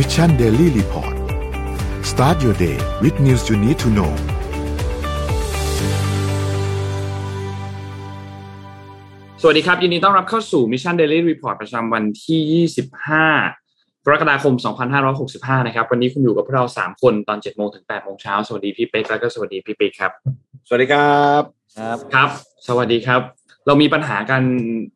Mission Daily Report start your day with news you need to know สวัสดีครับ ยินดีต้อนรับเข้าสู่ Mission Daily Report ประจำวันที่ 25 กรกฎาคม 2565 นะครับ วันนี้คุณอยู่กับพวกเรา 3 คนตอน 7 โมงถึง 8 โมงเช้า สวัสดีพี่เป๊กแล้วก็สวัสดีพี่ปิ๊กครับ สวัสดีครับ ครับ ครับ สวัสดีครับ เรามีปัญหากัน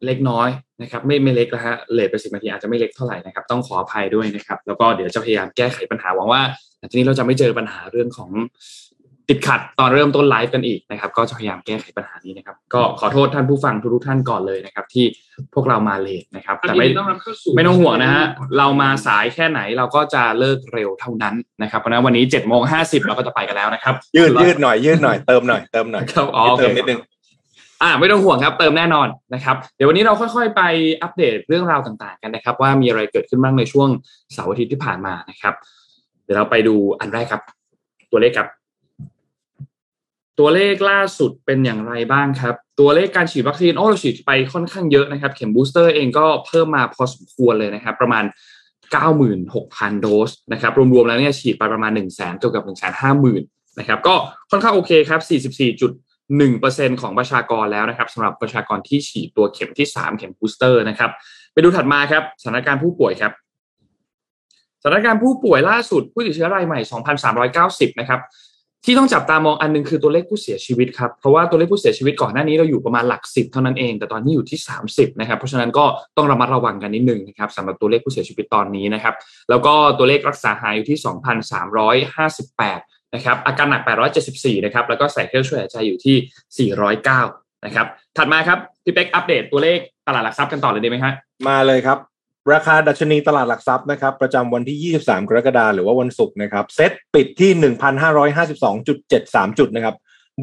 เล็กน้อย นะครับไม่ไม่เล็กนะฮะเลทไปสิบนาทีอาจจะไม่เล็กเท่าไหร่นะครับต้องขออภัยด้วยนะครับ แล้วก็เดี๋ยวจะพยายามแก้ไขปัญหาหวังว่าหลังจากนี้เราจะไม่เจอปัญหาเรื่องของติดขัดตอนเริ่มต้นไลฟ์กันอีกนะครับ ก็จะพยายามแก้ไขปัญหานี้นะครับ ก็ขอโทษท่านผู้ฟังทุกๆท่านก่อนเลยนะครับ ที่พวกเรามาเลทนะครับ แต่ไม่ไม่ต้องห่วงนะฮะเรามาสายแค่ไหนเราก็จะเลิกเร็วเท่านั้นนะครับเพราะฉะนั้นวันนี้เจ็ดโมงห้าสิบเราก็จะไปกันแล้วนะครับ ยืดยืดหน่อยยืดหน่อยเติมหน่อยเติมหน่อยครับอ๋อโอเคเติมนิดนึง อ่าไม่ต้องห่วงครับเติมแน่นอนนะครับ เดี๋ยววันนี้เราค่อยๆ ไปอัปเดตเรื่องราวต่างๆกันนะครับ ว่ามีอะไรเกิดขึ้นบ้างในช่วงเสาร์อาทิตย์ที่ผ่านมานะครับ เดี๋ยวเราไปดูอันแรกครับ ตัวเลขครับ ตัวเลขล่าสุดเป็นอย่างไรบ้างครับ ตัวเลขการฉีดวัคซีนโอ้เราฉีดไปค่อนข้างเยอะนะครับ เข็ม booster เองก็เพิ่มมาพอสมควรเลยนะครับ ประมาณ96,000 โดสนะครับรวมๆแล้วเนี่ยฉีดไปประมาณ 1 0 0 0 0แสนเกือบกับ1 5 0 0 0 0นะครับก็ค่อนข้างโอเคครับ 44.1%ของประชากรแล้วนะครับสำหรับประชากรที่ฉีดตัวเข็มที่ 3 เข็มบูสเตอร์นะครับ ไปดูถัดมาครับสถานการณ์ผู้ป่วยครับสถานการณ์ผู้ป่วยล่าสุดผู้ติดเชื้อรายใหม่ 2,390 นะครับที่ต้องจับตามองอันหนึงคือตัวเลขผู้เสียชีวิตครับเพราะว่าตัวเลขผู้เสียชีวิตก่อนหน้านี้เราอยู่ประมาณหลักสิบเท่านั้นเอง แต่ตอนนี้อยู่ที่ 30นะครับเพราะฉะนั้นก็ต้องระมัดระวังกันนิดนึงนะครับสำหรับตัวเลขผู้เสียชีวิตตอนนี้นะครับแล้วก็ตัวเลขรักษาหายอยู่ที่ 2,358 นะครับอาการหนัก 874 นะครับแล้วก็ใส่เครื่องช่วยหายใจอยู่ที่ 409 นะครับถัดมาครับพี่เป๊กอัปเดตตัวเลขตลาดหลักทรัพย์กันต่อเลยดีไหมฮะมาเลยครับ ราคาดัชนีตลาดหลักทรัพย์นะครับประจำวันที่ 23 กรกฎาคมหรือว่าวันศุกร์นะครับเซ็ตปิดที่ 1,552.73 จุดนะครับ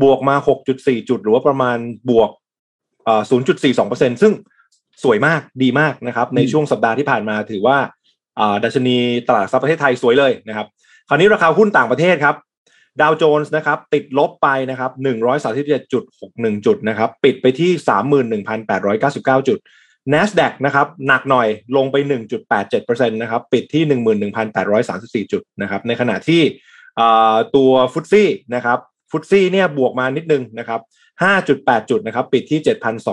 บวกมา 6.4 จุด หรือว่าประมาณบวกเอ่อ0.42%ซึ่งสวยมากดีมากนะครับ ในช่วงสัปดาห์ที่ผ่านมาถือว่าอ่าดัชนีตลาดหลักทรัพย์ประเทศไทยสวยเลยนะครับ คราวนี้ราคาหุ้นต่างประเทศครับ ดาวโจนส์นะครับติดลบไปนะครับ137.61 จุดนะครับปิดไปที่ 31,899 จุด NASDAQ นะครับหนักหน่อยลงไป 1.87%นะครับปิดที่ 11,834 จุดนะครับในขณะที่ตัวฟุตซี่นะครับฟุตซี่เนี่ยบวกมานิดนึงนะครับ5.8 จุดนะครับปิดที่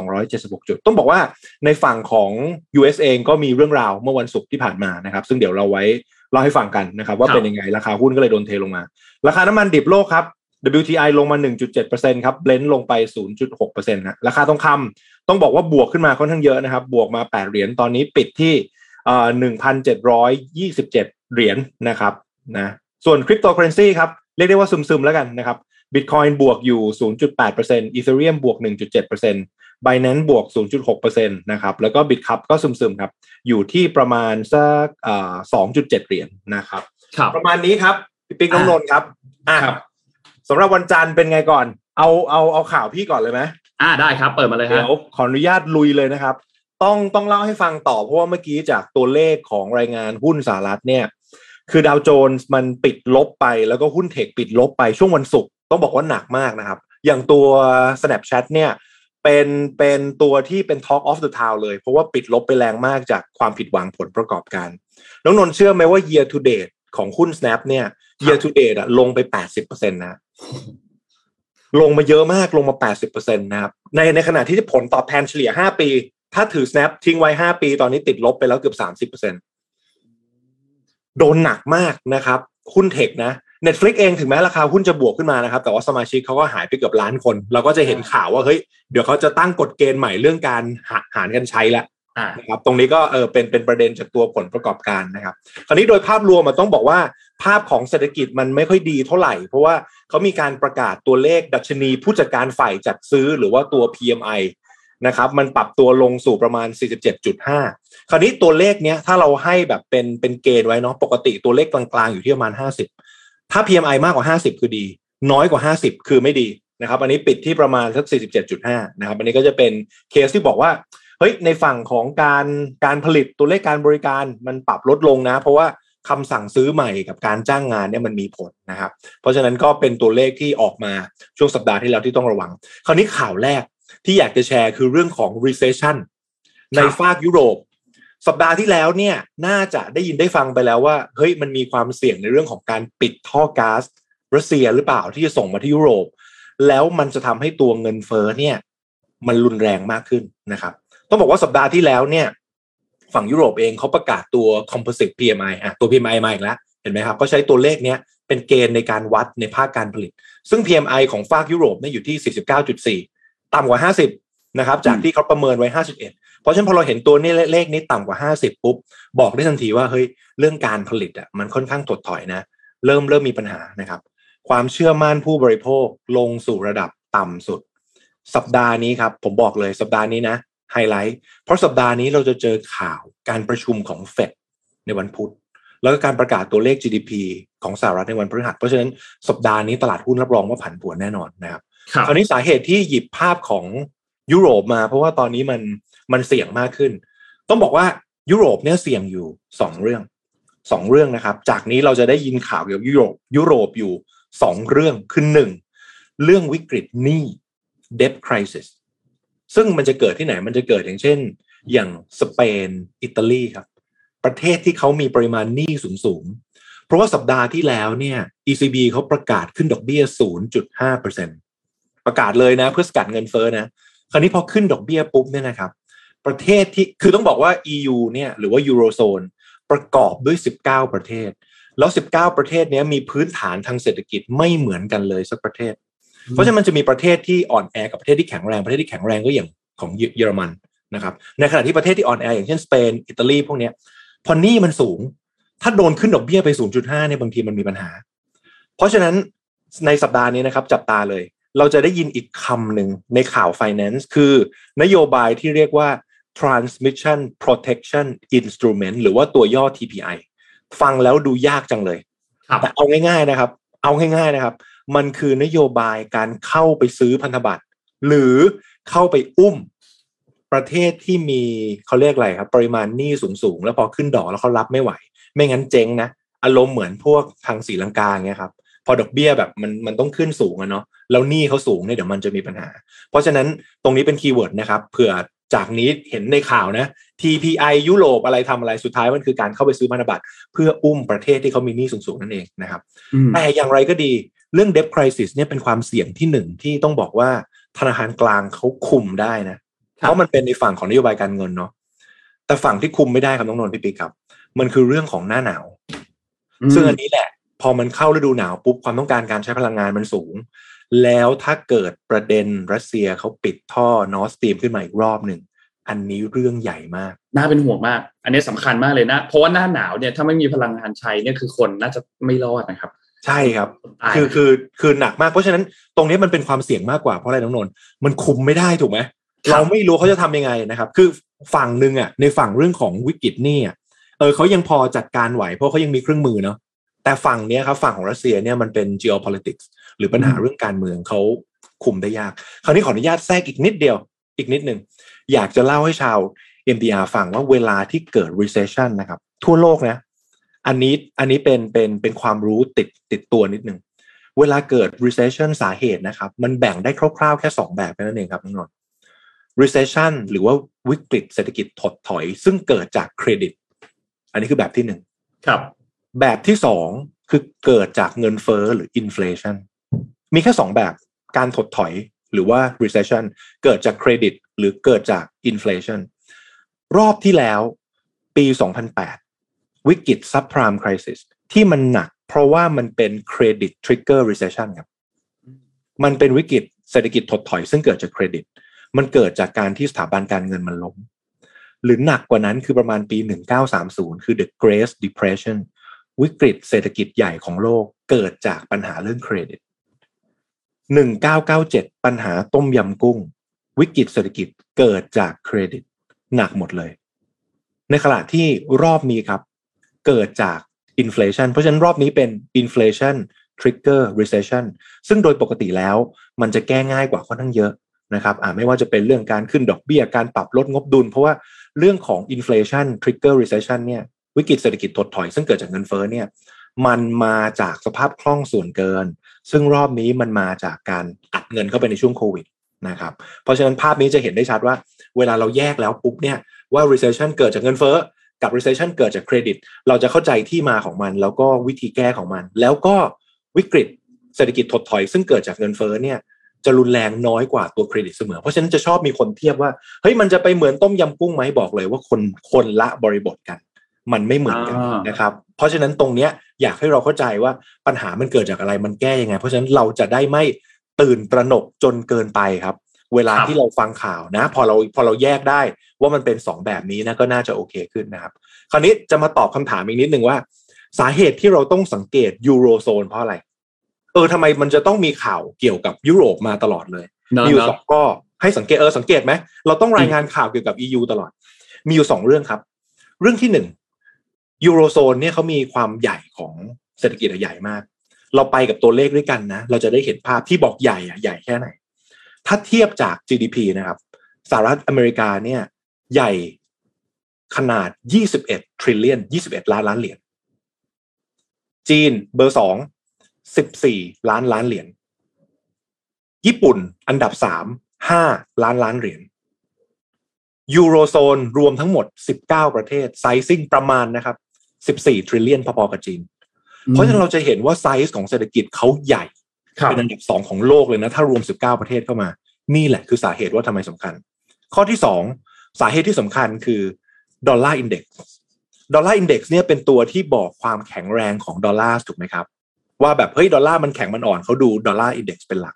7,276 จุด ต้องบอกว่าในฝั่งของ US เองก็มีเรื่องราวเมื่อวันศุกร์ที่ผ่านมานะครับ ซึ่งเดี๋ยวเราไว้ เล่าให้ฟังกันนะครับว่าครับเป็นยังไงราคาหุ้นก็เลยโดนเทลงมา ราคาน้ำมันดิบโลกครับ WTI ลงมา 1.7%ครับ Brent ลงไป 0.6%นะราคาทองคำต้องบอกว่าบวกขึ้นมาค่อนข้างเยอะนะครับ บวกมา 8 เหรียญตอนนี้ปิดที่เอ่อ1,727เหรียญนะครับนะส่วนคริปโตเคอร์เรนซีครับเรียกได้ว่าซึมๆแล้วกันนะครับ Bitcoin บวกอยู่ 0.8% Ethereum บวก 1.7% Binance บวก 0.6%นะครับ แล้วก็ Bitcup ก็ซึมๆครับ อยู่ที่ประมาณสักเอ่อ2.7เหรียญนะครับครับ ประมาณนี้ครับพี่ปิ๊กน้องนอะนท์ครับอะครับสำหรับวันจันทร์เป็นไงก่อน เอาเอาเอาข่าวพี่ก่อนเลยไหมอ่าได้ครับ เปิดมาเลยเดี๋ฮะยวขออนุญาตลุยเลยนะครับ ต้องต้องเล่าให้ฟังต่อเพราะว่าเมื่อกี้จากตัวเลขของรายงานหุ้นสหรัฐเนี่ย คือดาวโจนส์มันปิดลบไปแล้วก็หุ้นเทคปิดลบไปช่วงวันศุกร์ต้องบอกว่าหนักมากนะครับ อย่างตัว Snapchat เนี่ย เป็นเป็นตัวที่เป็น Talk of the Town เลย เพราะว่าปิดลบไปแรงมากจากความผิดหวังผลประกอบการ น้องนนท์เชื่อไหมว่า year to date ของหุ้น Snap เนี่ย year to date อะลงไป 80%นะลงมาเยอะมากลงมา 80%นะครับ ในในขณะที่ผลตอบแทนเฉลี่ย 5 ปี ถ้าถือ snap ทิ้งไว้ 5 ปี ตอนนี้ติดลบไปแล้วเกือบ 30%โดนหนักมากนะครับ หุ้นเทคนะ Netflix เองถึงแม้ราคาหุ้นจะบวกขึ้นมานะครับ แต่ว่าสมาชิกเขาก็หายไปเกือบล้านคน เราก็จะเห็นข่าวว่าเฮ้ยเดี๋ยวเขาจะตั้งกฎเกณฑ์ใหม่เรื่องการหาหารกันใช้แล้วอ่านะครับตรงนี้ก็เออเป็นเป็นประเด็นจากตัวผลประกอบการนะครับ คราวนี้โดยภาพรวมมันต้องบอกว่าภาพของเศรษฐกิจมันไม่ค่อยดีเท่าไหร่ เพราะว่าเขามีการประกาศตัวเลขดัชนีผู้จัดการฝ่ายจัดซื้อหรือว่าตัว PMI นะครับมันปรับตัวลงสู่ประมาณ 47.5 คราวนี้ตัวเลขเนี้ยถ้าเราให้แบบเป็นเป็นเกณฑ์ไว้เนาะปกติตัวเลขกลางๆ อยู่ที่ประมาณ 50 ถ้า PMI มากกว่า 50 คือดี น้อยกว่า 50 คือไม่ดีนะครับ อันนี้ปิดที่ประมาณสัก 47.5 นะครับ อันนี้ก็จะเป็นเคสที่บอกว่า เฮ้ย ในฝั่งของการการผลิตตัวเลขการบริการมันปรับลดลงนะ เพราะว่าคำสั่งซื้อใหม่กับการจ้างงานเนี่ยมันมีผลนะครับ เพราะฉะนั้นก็เป็นตัวเลขที่ออกมาช่วงสัปดาห์ที่แล้วที่ต้องระวัง คราวนี้ข่าวแรกที่อยากจะแชร์คือเรื่องของ recession ในฝากยุโรป สัปดาห์ที่แล้วเนี่ยน่าจะได้ยินได้ฟังไปแล้วว่าเฮ้ยมันมีความเสี่ยงในเรื่องของการปิดท่อก๊าซรัสเซียหรือเปล่าที่จะส่งมาที่ยุโรป แล้วมันจะทำให้ตัวเงินเฟ้อเนี่ย มันรุนแรงมากขึ้นนะครับ ต้องบอกว่าสัปดาห์ที่แล้วเนี่ย ฝั่งยุโรปเองเขาประกาศตัว composite PMI อะตัว PMI มาอีกแล้วเห็นไหมครับก็ใช้ตัวเลขเนี้ยเป็นเกณฑ์ในการวัดในภาคการผลิต ซึ่ง PMI ของฝากยุโรปเนี่ยอยู่ที่ 49.4 ต่ำกว่า 50 นะครับ จากที่เขาประเมินไว้ 51เพ ราะฉะนั้นพอเราเห็นตัวนี้เลขนี้ต่ำกว่า 50 ปุ๊บ บอกได้ทันทีว่าเฮ้ยเรื่องการผลิตอะมันค่อนข้างถดถอยนะ เริ่มเริ่มมีปัญหานะครับ ความเชื่อมั่นผู้บริโภคลงสู่ระดับต่ำสุด สัปดาห์นี้ครับ ผมบอกเลยสัปดาห์นี้นะไฮไลท์เพราะสัปดาห์นี้เราจะเจอข่าวการประชุมของเฟดในวันพุธแล้วก็การประกาศตัวเลข GDP ของสหรัฐในวันพฤหัสเพราะฉะนั้นสัปดาห์นี้ตลาดหุ้นรับรองว่าผันผวนแน่นอนนะครับครับคราวนี้สาเหตุที่หยิบภาพของยุโรปมา เพราะว่าตอนนี้มัน มันเสี่ยงมากขึ้น ต้องบอกว่ายุโรปเนี่ยเสี่ยงอยู่สองเรื่องสองเรื่องนะครับ จากนี้เราจะได้ยินข่าวเกี่ยวกับยุโรปยุโรปอยู่สองเรื่องคือหนึ่งเรื่องวิกฤตหนี้ debt crisis ซึ่งมันจะเกิดที่ไหนมันจะเกิดอย่างเช่น อย่างสเปนอิตาลีครับ ประเทศที่เขามีปริมาณหนี้สูงๆ เพราะว่าสัปดาห์ที่แล้วเนี่ย ECB เขาประกาศขึ้นดอกเบี้ย 0.5%ประกาศเลยนะเพื่อสกัดเงินเฟ้อนะ คราวนี้พอขึ้นดอกเบี้ยปุ๊บเนี่ยนะครับ ประเทศที่คือต้องบอกว่า EU เนี่ยหรือว่ายูโรโซนประกอบด้วย 19 ประเทศ แล้ว 19 ประเทศเนี้ยมีพื้นฐานทางเศรษฐกิจไม่เหมือนกันเลยสักประเทศ เพราะฉะนั้นมันจะมีประเทศที่อ่อนแอกับประเทศที่แข็งแรงประเทศที่แข็งแรงก็อย่างของเยอรมันนะครับในขณะที่ประเทศที่อ่อนแออย่างเช่นสเปนอิตาลีพวกเนี้ยพอหนี้มันสูง ถ้าโดนขึ้นดอกเบี้ยไป 0.5เนี่ยบางทีมันมีปัญหา เพราะฉะนั้นในสัปดาห์นี้นะครับจับตาเลย เราจะได้ยินอีกคำหนึ่งในข่าว finance คือนโยบายที่เรียกว่า transmission protection instrument หรือว่าตัวย่อ TPI ฟังแล้วดูยากจังเลยครับแต่เอาง่ายๆนะครับ เอาง่ายๆนะครับ มันคือนโยบายการเข้าไปซื้อพันธบัตรหรือเข้าไปอุ้มประเทศที่มีเขาเรียกอะไรครับ ปริมาณหนี้สูงๆ แล้วพอขึ้นดอกแล้วเขารับไม่ไหว ไม่งั้นเจ๊งนะอารมณ์เหมือนพวกทางศรีลังกาเงี้ยครับพอดอกเบี้ยแบบมันมันต้องขึ้นสูงอะเนาะแล้วหนี้เขาสูงเนี่ยเดี๋ยวมันจะมีปัญหา เพราะฉะนั้นตรงนี้เป็นคีย์เวิร์ดนะครับเผื่อ จากนี้เห็นในข่าวนะ TPI ยุโรปอะไรทำอะไรสุดท้ายมันคือการเข้าไปซื้อพันธบัตรเพื่ออุ้มประเทศที่เขามีหนี้สูงๆ นั่นเองนะครับอืมแต่อย่างไรก็ดีเรื่อง debt crisis เนี่ยเป็นความเสี่ยงที่หนึ่งที่ต้องบอกว่าธนาคารกลางเขาคุมได้นะ เพราะมันเป็นในฝั่งของนโยบายการเงินเนาะแต่ฝั่งที่คุมไม่ได้ครับน้องนนท์พี่ปิ๊กครับ มันคือเรื่องของหน้าหนาว ซึ่งอันนี้แหละ พอมันเข้าฤดูหนาวปุ๊บความต้องการการใช้พลังงานมันสูง แล้วถ้าเกิดประเด็นรัสเซียเขาปิดท่อนอสตรีมขึ้นมาอีกรอบหนึ่งอันนี้เรื่องใหญ่มาก น่าเป็นห่วงมาก อันนี้สำคัญมากเลยนะ เพราะว่าหน้าหนาวเนี่ยถ้าไม่มีพลังงานใช้เนี่ยคือคนน่าจะไม่รอดนะครับ ใช่ครับตายคือคือคือหนักมาก เพราะฉะนั้นตรงนี้มันเป็นความเสี่ยงมากกว่าเพราะอะไรน้องนนท์มันคุมไม่ได้ถูกไหมเราไม่รู้เขาจะทำยังไงนะครับ คือฝั่งหนึ่งอะในฝั่งเรื่องของวิกฤตหนี่อะเออเขายังพอจัดการไหวเพราะเขายังมีเครื่องมือเนาะแต่ฝั่งเนี้ยครับฝั่งของรัสเซียเนี่ยมันเป็น geopolitics หรือปัญหาเรื่องการเมืองเขาคุมได้ยาก คราวนี้ขออนุญาตแทรกอีกนิดเดียว อีกนิดหนึ่งอยากจะเล่าให้ชาว MDR ฟังว่าเวลาที่เกิด recession นะครับ ทั่วโลกนะ อันนี้อันนี้เป็นเป็นเป็นความรู้ติดติดตัวนิดนึงเวลาเกิด recession สาเหตุนะครับ มันแบ่งได้คร่าวๆ แค่สองแบบแค่นั้นเองครับน้องนนท์ recession หรือว่าวิกฤตเศรษฐกิจถดถอย ซึ่งเกิดจากเครดิต อันนี้คือแบบที่หนึ่งครับ แบบที่สองคือเกิดจากเงินเฟ้อหรือ inflation มีแค่สองแบบการถดถอยหรือว่า recession เกิดจากเครดิตหรือเกิดจาก inflation รอบที่แล้วปี 2008 วิกฤต subprime crisis ที่มันหนักเพราะว่ามันเป็น credit trigger recession ครับ มันเป็นวิกฤตเศรษฐกิจถดถอยซึ่งเกิดจากเครดิต มันเกิดจากการที่สถาบันการเงินมันล้ม หรือหนักกว่านั้นคือประมาณปี 1930 คือ the Great Depression วิกฤตเศรษฐกิจใหญ่ของโลกเกิดจากปัญหาเรื่องเครดิต 1997ปัญหาต้มยำกุ้ง วิกฤตเศรษฐกิจเกิดจากเครดิตหนักหมดเลย ในขณะที่รอบนี้ครับ เกิดจาก inflation เพราะฉะนั้นรอบนี้เป็น inflation trigger recession ซึ่งโดยปกติแล้ว มันจะแก้ง่ายกว่าค่อนข้างเยอะนะครับอ่าไม่ว่าจะเป็นเรื่องการขึ้นดอกเบี้ยการปรับลดงบดุล เพราะว่าเรื่องของ inflation trigger recession เนี่ยวิกฤตเศรษฐกิจถดถอย ซึ่งเกิดจากเงินเฟ้อเนี่ยมันมาจากสภาพคล่องส่วนเกิน ซึ่งรอบนี้มันมาจากการอัดเงินเข้าไปในช่วงโควิดนะครับเพราะฉะนั้นภาพนี้จะเห็นได้ชัดว่า เวลาเราแยกแล้วปุ๊บเนี่ยว่า recession เกิดจากเงินเฟ้อกับ recession เกิดจากเครดิต เราจะเข้าใจที่มาของมัน แล้วก็วิธีแก้ของมัน แล้วก็วิกฤตเศรษฐกิจถดถอย ซึ่งเกิดจากเงินเฟ้อเนี่ยจะรุนแรงน้อยกว่าตัวเครดิตเสมอ เพราะฉะนั้นจะชอบมีคนเทียบว่าเฮ้ยมันจะไปเหมือนต้มยำกุ้งไหมบอกเลยว่าคนคนละบริบทกัน มันไม่เหมือนกันอ่านนะครับ เพราะฉะนั้นตรงเนี้ยอยากให้เราเข้าใจว่าปัญหามันเกิดจากอะไรมันแก้ยังไง เพราะฉะนั้นเราจะได้ไม่ตื่นตระหนกจนเกินไปครับ เวลาที่เราฟังข่าวนะ พอเราพอเราแยกได้ว่ามันเป็นสองแบบนี้นะก็น่าจะโอเคขึ้นนะครับ คราวนี้จะมาตอบคำถามอีกนิดหนึ่งว่า สาเหตุที่เราต้องสังเกตยูโรโซนเพราะอะไร เออทำไมมันจะต้องมีข่าวเกี่ยวกับยุโรปมาตลอดเลยเนอะมีอยู่เนอะสองก็ให้สังเกตเออสังเกตไหมเราต้องรายงานข่าวเกี่ยวกับ EU ตลอด มีอยู่สองเรื่องครับ เรื่องที่หนึ่ง ยูโรโซนเนี่ยเขามีความใหญ่ของเศรษฐกิจอะใหญ่มาก เราไปกับตัวเลขด้วยกันนะ เราจะได้เห็นภาพที่บอกใหญ่อะใหญ่แค่ไหน ถ้าเทียบจาก GDP นะครับสหรัฐอเมริกาเนี่ยใหญ่ขนาด 21 trillion 21 ล้านล้านเหรียญ จีนเบอร์สอง 14 ล้านล้านเหรียญ ญี่ปุ่นอันดับสาม ห้าล้านล้านเหรียญ ยูโรโซนรวมทั้งหมด 19 ประเทศ sizing ประมาณนะครับ 14 trillion พอๆกับจีน เพราะฉะนั้นเราจะเห็นว่าไซส์ของเศรษฐกิจเขาใหญ่ครับเป็นอันดับสองของโลกเลยนะ ถ้ารวม 19 ประเทศเข้ามา นี่แหละคือสาเหตุว่าทำไมสำคัญ ข้อที่สองสาเหตุที่สำคัญคือ Dollar Index Dollar Index เนี่ยเป็นตัวที่บอกความแข็งแรงของดอลลาร์ถูกไหมครับ ว่าแบบเฮ้ยดอลลาร์มันแข็งมันอ่อนเขาดู Dollar Index เป็นหลัก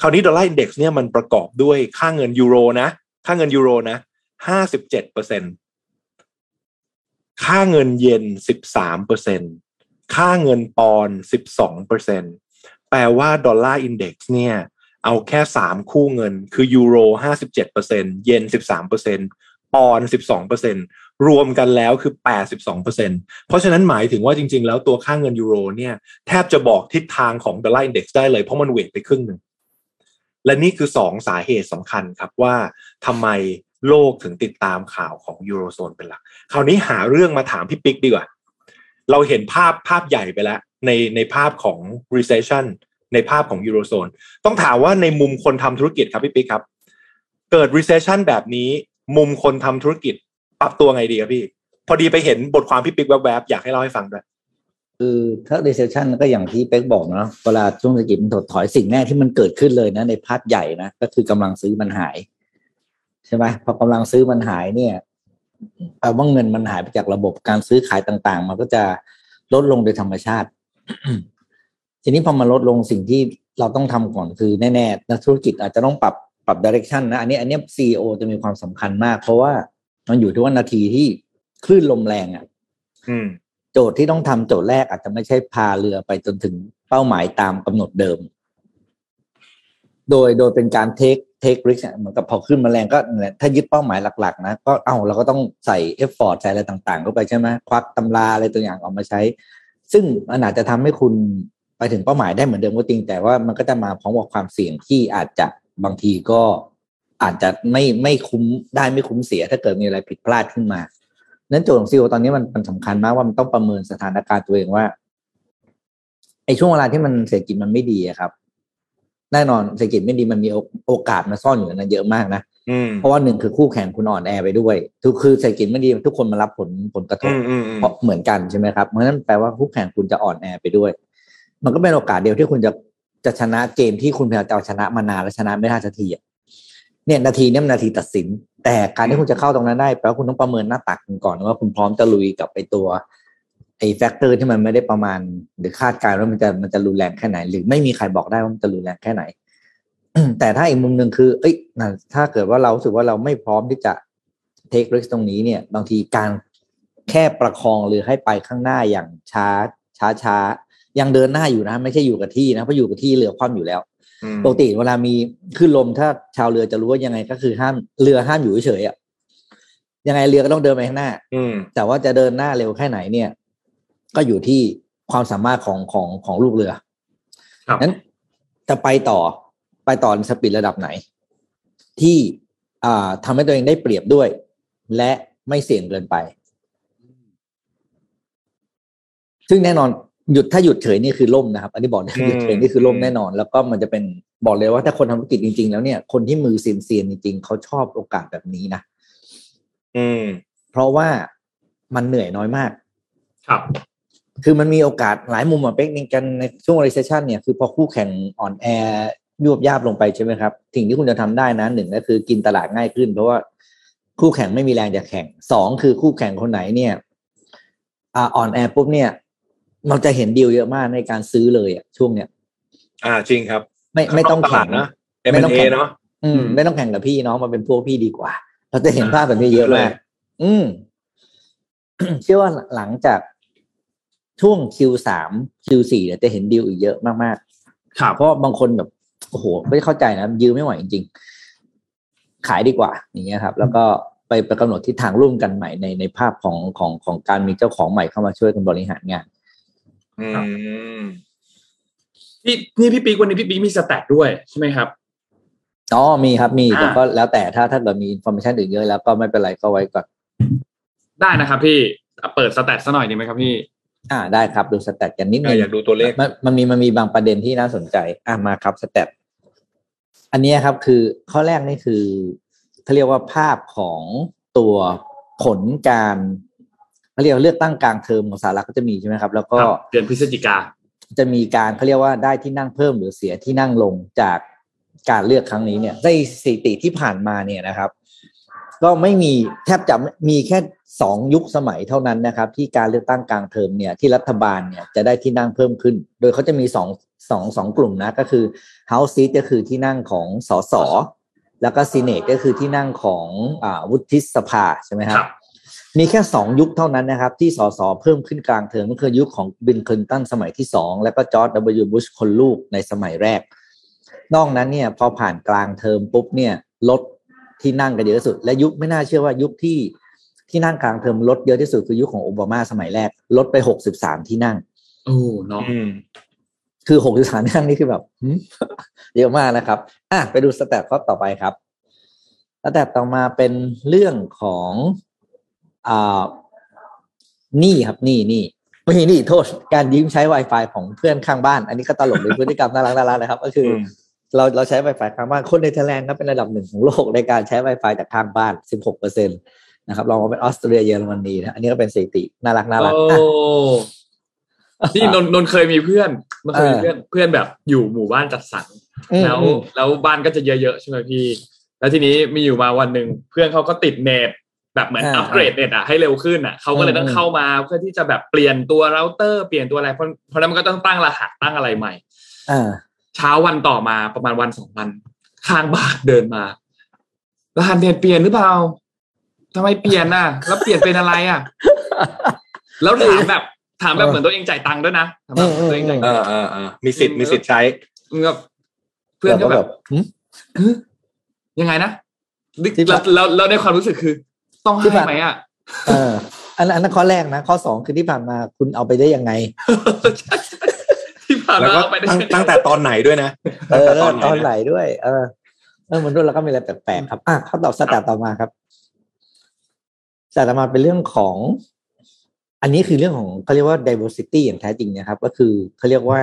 คราวนี้ Dollar Index เนี่ยมันประกอบด้วยค่าเงินยูโรนะ ค่าเงินยูโรนะห้าสิบเจ็ดเปอร์เซ็นต์ ค่าเงินเยนสิบสามเปอร์เซ็นต์ค่าเงินปอนด์สิบสองเปอร์เซ็นต์แปลว่า Dollar Index เนี่ยเอาแค่สามคู่เงิน คือยูโรห้าสิบเปอร์เซ็นต์เยนสิบสามเปอร์เซ็นต์ปอนด์12เปอร์เซ็นต์รวมกันแล้วคือแปดสิบสองเปอร์เซ็นต์เพราะฉะนั้นหมายถึงว่าจริง ๆ แล้วตัวค่าเงินยูโรเนี่ยแทบจะบอกทิศทางของ Dollar Index ได้เลยเพราะมัน weight ไปครึ่งหนึ่งและนี่คือสองสาเหตุสำคัญครับว่าทำไม โลกถึงติดตามข่าวของยูโรโซนเป็นหลัก คราวนี้หาเรื่องมาถามพี่ปิ๊กดีกว่า เราเห็นภาพภาพใหญ่ไปแล้ว ในในภาพของ recession ในภาพของยูโรโซนต้องถามว่าในมุมคนทำธุรกิจครับพี่ปิ๊กครับ เกิด recession แบบนี้ มุมคนทำธุรกิจปรับตัวไงดีครับพี่ พอดีไปเห็นบทความพี่ปิ๊กแวบๆ อยากให้เล่าให้ฟังด้วยคือถ้า recession ก็อย่างที่เป๊กบอกเนาะเวลาช่วงเศรษฐกิจมันถดถอยสิ่งแรกที่มันเกิดขึ้นเลยนะในภาพใหญ่นะก็คือกำลังซื้อมันหาย ใช่ไหมพอกำลังซื้อมันหายเนี่ยแปลว่าเงินมันหายไปจากระบบการซื้อขายต่าง ๆ มันก็จะลดลงโดยธรรมชาติ ทีนี้พอมาลดลงสิ่งที่เราต้องทำก่อนคือแน่ๆนักธุรกิจอาจจะต้องปรับปรับ direction นะอันนี้อันนี้ซีอจะมีความสำคัญมาก เพราะว่ามันอยู่ที่ว่านาทีที่คลื่นลมแรงอะอืมโจทย์ที่ต้องทำโจทย์แรกอาจจะไม่ใช่พาเรือไปจนถึงเป้าหมายตามกำหนดเดิม โดยโดยเป็นการเทค เทคริสเหมือนกับพอขึ้นมาแรงก็ถ้ายึดเป้าหมายหลักๆนะก็เอ้าเราก็ต้องใส่เอฟฟอร์ดใส่อะไรต่างๆเข้าไปใช่ไหมควักตำราอะไรตัวอย่างออกมาใช้ ซึ่งมันอาจจะทำให้คุณไปถึงเป้าหมายได้เหมือนเดิมก็จริง แต่ว่ามันก็จะมาพร้อมกับความเสี่ยงที่อาจจะบางทีก็อาจจะไม่ไม่คุ้มได้ไม่คุ้มเสีย ถ้าเกิดมีอะไรผิดพลาดขึ้นมานั้นโจทย์ของซีอตอนนี้มันมันสำคัญมากว่ามันต้องประเมินสถานการณ์ตัวเองว่าไอ้ช่วงเวลาที่มันเศรษฐกิจมันไม่ดีครับ แน่นอนเศรษฐกิจไม่ดีมันมีโอโอกาสมาซ่อนอยู่ในนั้นเยอะมากนะอืมเพราะว่าหนึ่งคือคู่แข่งคุณอ่อนแอไปด้วยทุกคือเศรษฐกิจไม่ดีทุกคนมารับผลผลกระทบอืมอืมอืมเพราะเหมือนกันใช่ไหมครับเพราะฉะนั้นแปลว่าคู่แข่งคุณจะอ่อนแอไปด้วย มันก็เป็นโอกาสเดียวที่คุณจะจะชนะเกมที่คุณพยายามจะเอาชนะมานานและชนะไม่ได้สักทีอะเนี่ยนาทีเนี้ยมันนาทีตัดสิน แต่การที่คุณจะเข้าตรงนั้นได้แปลว่าคุณต้องประเมินหน้าตักคุณก่อนว่าคุณพร้อมจะลุยกับไอตัว ไอ factor ที่มันไม่ได้ประมาณหรือคาดการณ์ว่ามันจะมันจะรุนแรงแค่ไหน หรือไม่มีใครบอกได้ว่ามันจะรุนแรงแค่ไหน แต่ถ้าอีกมุมหนึ่งคือ เอ้ยนะถ้าเกิดว่าเรารู้สึกว่าเราไม่พร้อมที่จะ take risk ตรงนี้เนี่ย บางทีการแค่ประคองเรือให้ไปข้างหน้าอย่างช้าช้าช้ายังเดินหน้าอยู่นะ ไม่ใช่อยู่กับที่นะเพราะอยู่กับที่เรือคว่ำอยู่แล้วอืมปกติเวลามีขึ้นลมถ้าชาวเรือจะรู้ว่ายังไงก็คือห้ามเรือห้ามอยู่เฉยๆอะยังไงเรือก็ต้องเดินไปข้างหน้าอืมแต่ว่าจะเดินหน้าเร็วแค่ไหนเนี่ย ก็อยู่ที่ความสามารถของของของลูกเรือครับนั้นจะไปต่อไปต่อในสปีดระดับไหน ที่อ่าทำให้ตัวเองได้เปรียบด้วย และไม่เสี่ยงเกินไป ซึ่งแน่นอนหยุดถ้าหยุดเฉยนี่คือล่มนะครับ อันนี้บอกเลยอืมหยุดเฉยนี่คือล่มแน่นอน แล้วก็มันจะเป็นบอกเลยว่าถ้าคนทำธุรกิจจริง ๆ แล้วเนี่ยคนที่มือเซียนๆจริงๆเขาชอบโอกาสแบบนี้นะอืม เพราะว่ามันเหนื่อยน้อยมาก ครับ คือมันมีโอกาสหลายมุมอะเป็กในกันในช่วง recession เนี่ยคือพอคู่แข่งอ่อนแอยวบยาบลงไปใช่ไหมครับสิ่งที่คุณจะทำได้นะหนึ่งก็คือกินตลาดง่ายขึ้น เพราะว่าคู่แข่งไม่มีแรงจะแข่งสองคือคู่แข่งคนไหนเนี่ยอ่าอ่อนแอปุ๊บเนี่ยเราจะเห็นดีลเยอะมากในการซื้อเลยอะช่วงเนี้ย อ่าจริงครับ ไม่ไม่ต้องตลาแข่ดงนะไม่ต้อง M&A แข่งเนาะอืม ไม่ต้องแข่งกับพี่น้องมาเป็นพวกพี่ดีกว่า เราจะเห็นภาพแบบนี้เยอะมากอืมเชื่อว่าหลังจาก ช่วง Q3 Q4 เนี่ยจะเห็นดีลอีกเยอะมากครับๆเพราะบางคนแบบโอ้โหไม่เข้าใจนะยืมไม่ไหวจริง ๆ ขายดีกว่า อย่างเงี้ยครับ แล้วก็ไปไปกำหนดทิศทางร่วมกันใหม่ในในภาพของของของการมีเจ้าของใหม่เข้ามาช่วยกันบริหารงานอืมพี่นี่พี่ปีกวันนี้พี่ปีกมีสแตทด้วยใช่ไหมครับอ๋อมีครับมีอ่าแต่ก็แล้วแต่ถ้าถ้าเกิดมีอินโฟมชันอื่นเยอะแล้วก็ไม่เป็นไรก็ไว้ก่อนได้นะครับ พี่อะเปิด stat ซะหน่อยดีไหมครับพี่ อ่าได้ครับดู stat กันนิดนึงอ่าอยากดูตัวเลขมันมันมีมันมีบางประเด็นที่น่าสนใจอะมาครับ stat อันเนี้ยครับคือข้อแรกนี่คือเขาเรียกว่าภาพของตัวผลการเขาเรียกว่าเลือกตั้งกลางเทอมของสหรัฐก็จะมีใช่ไหมครับ แล้วก็ครับเดือนพฤศจิกาจะมีการเขาเรียกว่าได้ที่นั่งเพิ่มหรือเสียที่นั่งลงจากการเลือกครั้งนี้เนี่ยในสถิติที่ผ่านมาเนี่ยนะครับ ก็ไม่มีแทบจะมีแค่สองยุคสมัยเท่านั้นนะครับ ที่การเลือกตั้งกลางเทอมเนี่ยที่รัฐบาลเนี่ยจะได้ที่นั่งเพิ่มขึ้น โดยเขาจะมีสองสองสองกลุ่มนะก็คือ House Seat ก็คือที่นั่งของสสแล้วก็ Senate ก็คือที่นั่งของอาวุฒิสภาใช่ไหมคครับมีแค่สองยุคเท่านั้นนะครับ ที่สสเพิ่มขึ้นกลางเทอมก็คือยุคของบิลคลินตันสมัยที่สองแล้วก็จอร์จ W. บุชคนลูกในสมัยแรก นอกนั้นเนี่ยพอผ่านกลางเทอมปุ๊บเนี่ยลด ที่นั่งกันเยอะที่สุด และยุคไม่น่าเชื่อว่ายุคที่ที่นั่งกลางเทอมลดเยอะที่สุดคือยุคของโอบามาสมัยแรก ลดไปหกสิบสามที่นั่งโอ้เนาะอืมคือหกสิบสามที่นั่งนี่คือแบบหึเยอะมากนะครับ อะไปดูสแตทข้อต่อไปครับสแตทต่อมาเป็นเรื่องของอ่าหนี่ครับหนี่นี่ไม่ใช่หนี่โทษการยืมใช้ Wi-Fi ของเพื่อนข้างบ้าน อันนี้ก็ตลกเป็นพฤติกรรมน่ารักน่ารักนะครับ ก็คืออม เราเราใช้ Wi-Fi ข้างบ้านคนในเทอร์แลนด์ครับเป็นระดับหนึ่งของโลกในการใช้ Wi-Fi จากข้างบ้าน 16เปอร์เซ็นตนะครับลองมาเป็นออสเตรเลียเยอรมนีนะอันนี้ก็เป็นสถิติน่ารักน่ารักโอ้อะนี่นนนนเคยมีเพื่อนนนเคยมีเพื่อนเพื่อนแบบอยู่หมู่บ้านจัดสรรอืมแล้วอืมแล้วบ้านก็จะเยอะๆใช่ไหมพี่ แล้วทีนี้มีอยู่มาวันหนึ่งเพื่อนเขาก็ติดเน็ตแบบเหมือนอ่าอัปเกรดเน็ตอะให้เร็วขึ้นอะเขาก็เลยอืมต้องเข้ามาเพื่อที่จะแบบเปลี่ยนตัวเราเตอร์เปลี่ยนตัวอะไรเพราะเพราะนั้นมันก็ต้องตั้งรหัสตั้งอะไรใหม่อ่า เช้าวันต่อมาประมาณวันสองวันข้างบ้านเดินมา รหัสเน็ตเปลี่ยนหรือเปล่าทำไมเปลี่ยนน่ะ แล้วเปลี่ยนเป็นอะไรอะ แล้วถามแบบถามแบบเหมือนตัวเองจ่ายตังค์ด้วยนะถามแบบเหมือนตัวเองจ่ายตังค์อ่าอ่าอ่ามีสิทธิ์มีสิทธิ์ใช้มึงก็เพื่อนก็แบบหึเฮ้ยยังไงนะที่แบแล้วบแล้วแล้วในความรู้สึกคือ ต้องที่ให้แบบไหมอะเอออันอันนั้นข้อแรกนะ ข้อสองคือที่ผ่านมาคุณเอาไปได้ยังไงใช่ใช่ ที่ผ่านแล้วมาก็เอาไปได้ตั้งตั้งแต่ตอนไหนด้วยนะเออตั้งแต่ตอนไหไหนนด้วย เออเออมันด้วยแล้วก็มีอะไรแปลกๆครับ อะเขาตอบสแตทต่อมาครับสแตทต่อมาเป็นเรื่องของ อันนี้คือเรื่องของเขาเรียกว่า diversity อย่างแท้จริงนะครับ ก็คือเขาเรียกว่า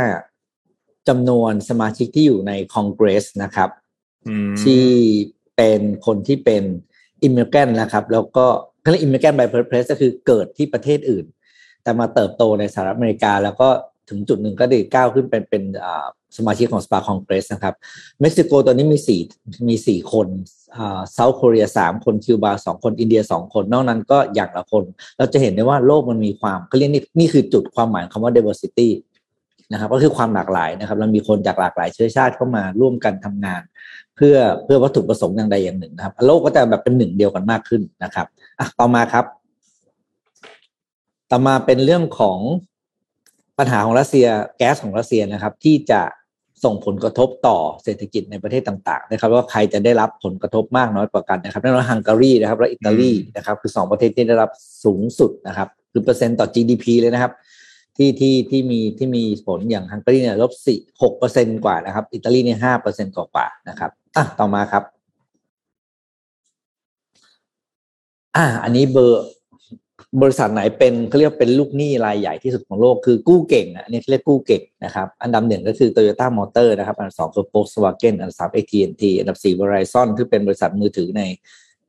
จำนวนสมาชิกที่อยู่ในคอนเกรสนะครับอืมที่เป็นคนที่เป็น immigrant นะครับ แล้วก็เขาเรียก immigrant by place ก็คือเกิดที่ประเทศอื่น แต่มาเติบโตในสหรัฐอเมริกา แล้วก็ ถึงจุดหนึ่งก็ได้ก้าวขึ้นเป็นเป็นสมาชิกของสภาคองเกรสนะครับ เม็กซิโกตอนนี้มีสี่มีสี่คนอ่า South Korea สามคนคิวบาสองคนอินเดียสองคน นอกนั้นก็อย่างละคน เราจะเห็นได้ว่าโลกมันมีความเขาเรียกนี่นี่คือจุดความหมายของคำว่า diversity นะครับก็คือความหลากหลายนะครับเรามีคนจากหลากหลายเชื้อชาติเข้ามาร่วมกันทำงาน เพื่อเพื่อวัตถุประสงค์อย่างใดอย่างหนึ่งนะครับ โลกก็จะแบบเป็นหนึ่งเดียวกันมากขึ้นนะครับอะต่อมาครับ ต่อมาเป็นเรื่องของ ปัญหาของรัสเซียแก๊สของรัสเซียนะครับ ที่จะส่งผลกระทบต่อเศรษฐกิจในประเทศต่างๆนะครับว่าใครจะได้รับผลกระทบมากน้อยกว่ากันนะครับแน่นอนฮังการีนะครับและอิตาลีนะครับคือสองประเทศที่ได้รับสูงสุดนะครับคือเปอร์เซ็นต์ต่อ GDP เลยนะครับ ที่ที่ที่มีที่มีผลอย่างฮังการีเนี่ยลบสี่หกเปอร์เซ็นกว่านะครับ อิตาลีเนี่ยห้าเปอร์เซ็นกว่าๆนะครับอะต่อมาครับอ่าอันนี้เบอร์ บริษัทไหนเป็นเขาเรียกเป็นลูกหนี้รายใหญ่ที่สุดของโลกคือกู้เก่งอะอันนี้เรียกกู้เก่งนะครับ อันดับหนึ่งก็คือ Toyota Motor นะครับ อันดับสองคือ Volkswagen อันดับสาม AT&T อันดับสี่ Verizon ที่เป็นบริษัทมือถือใน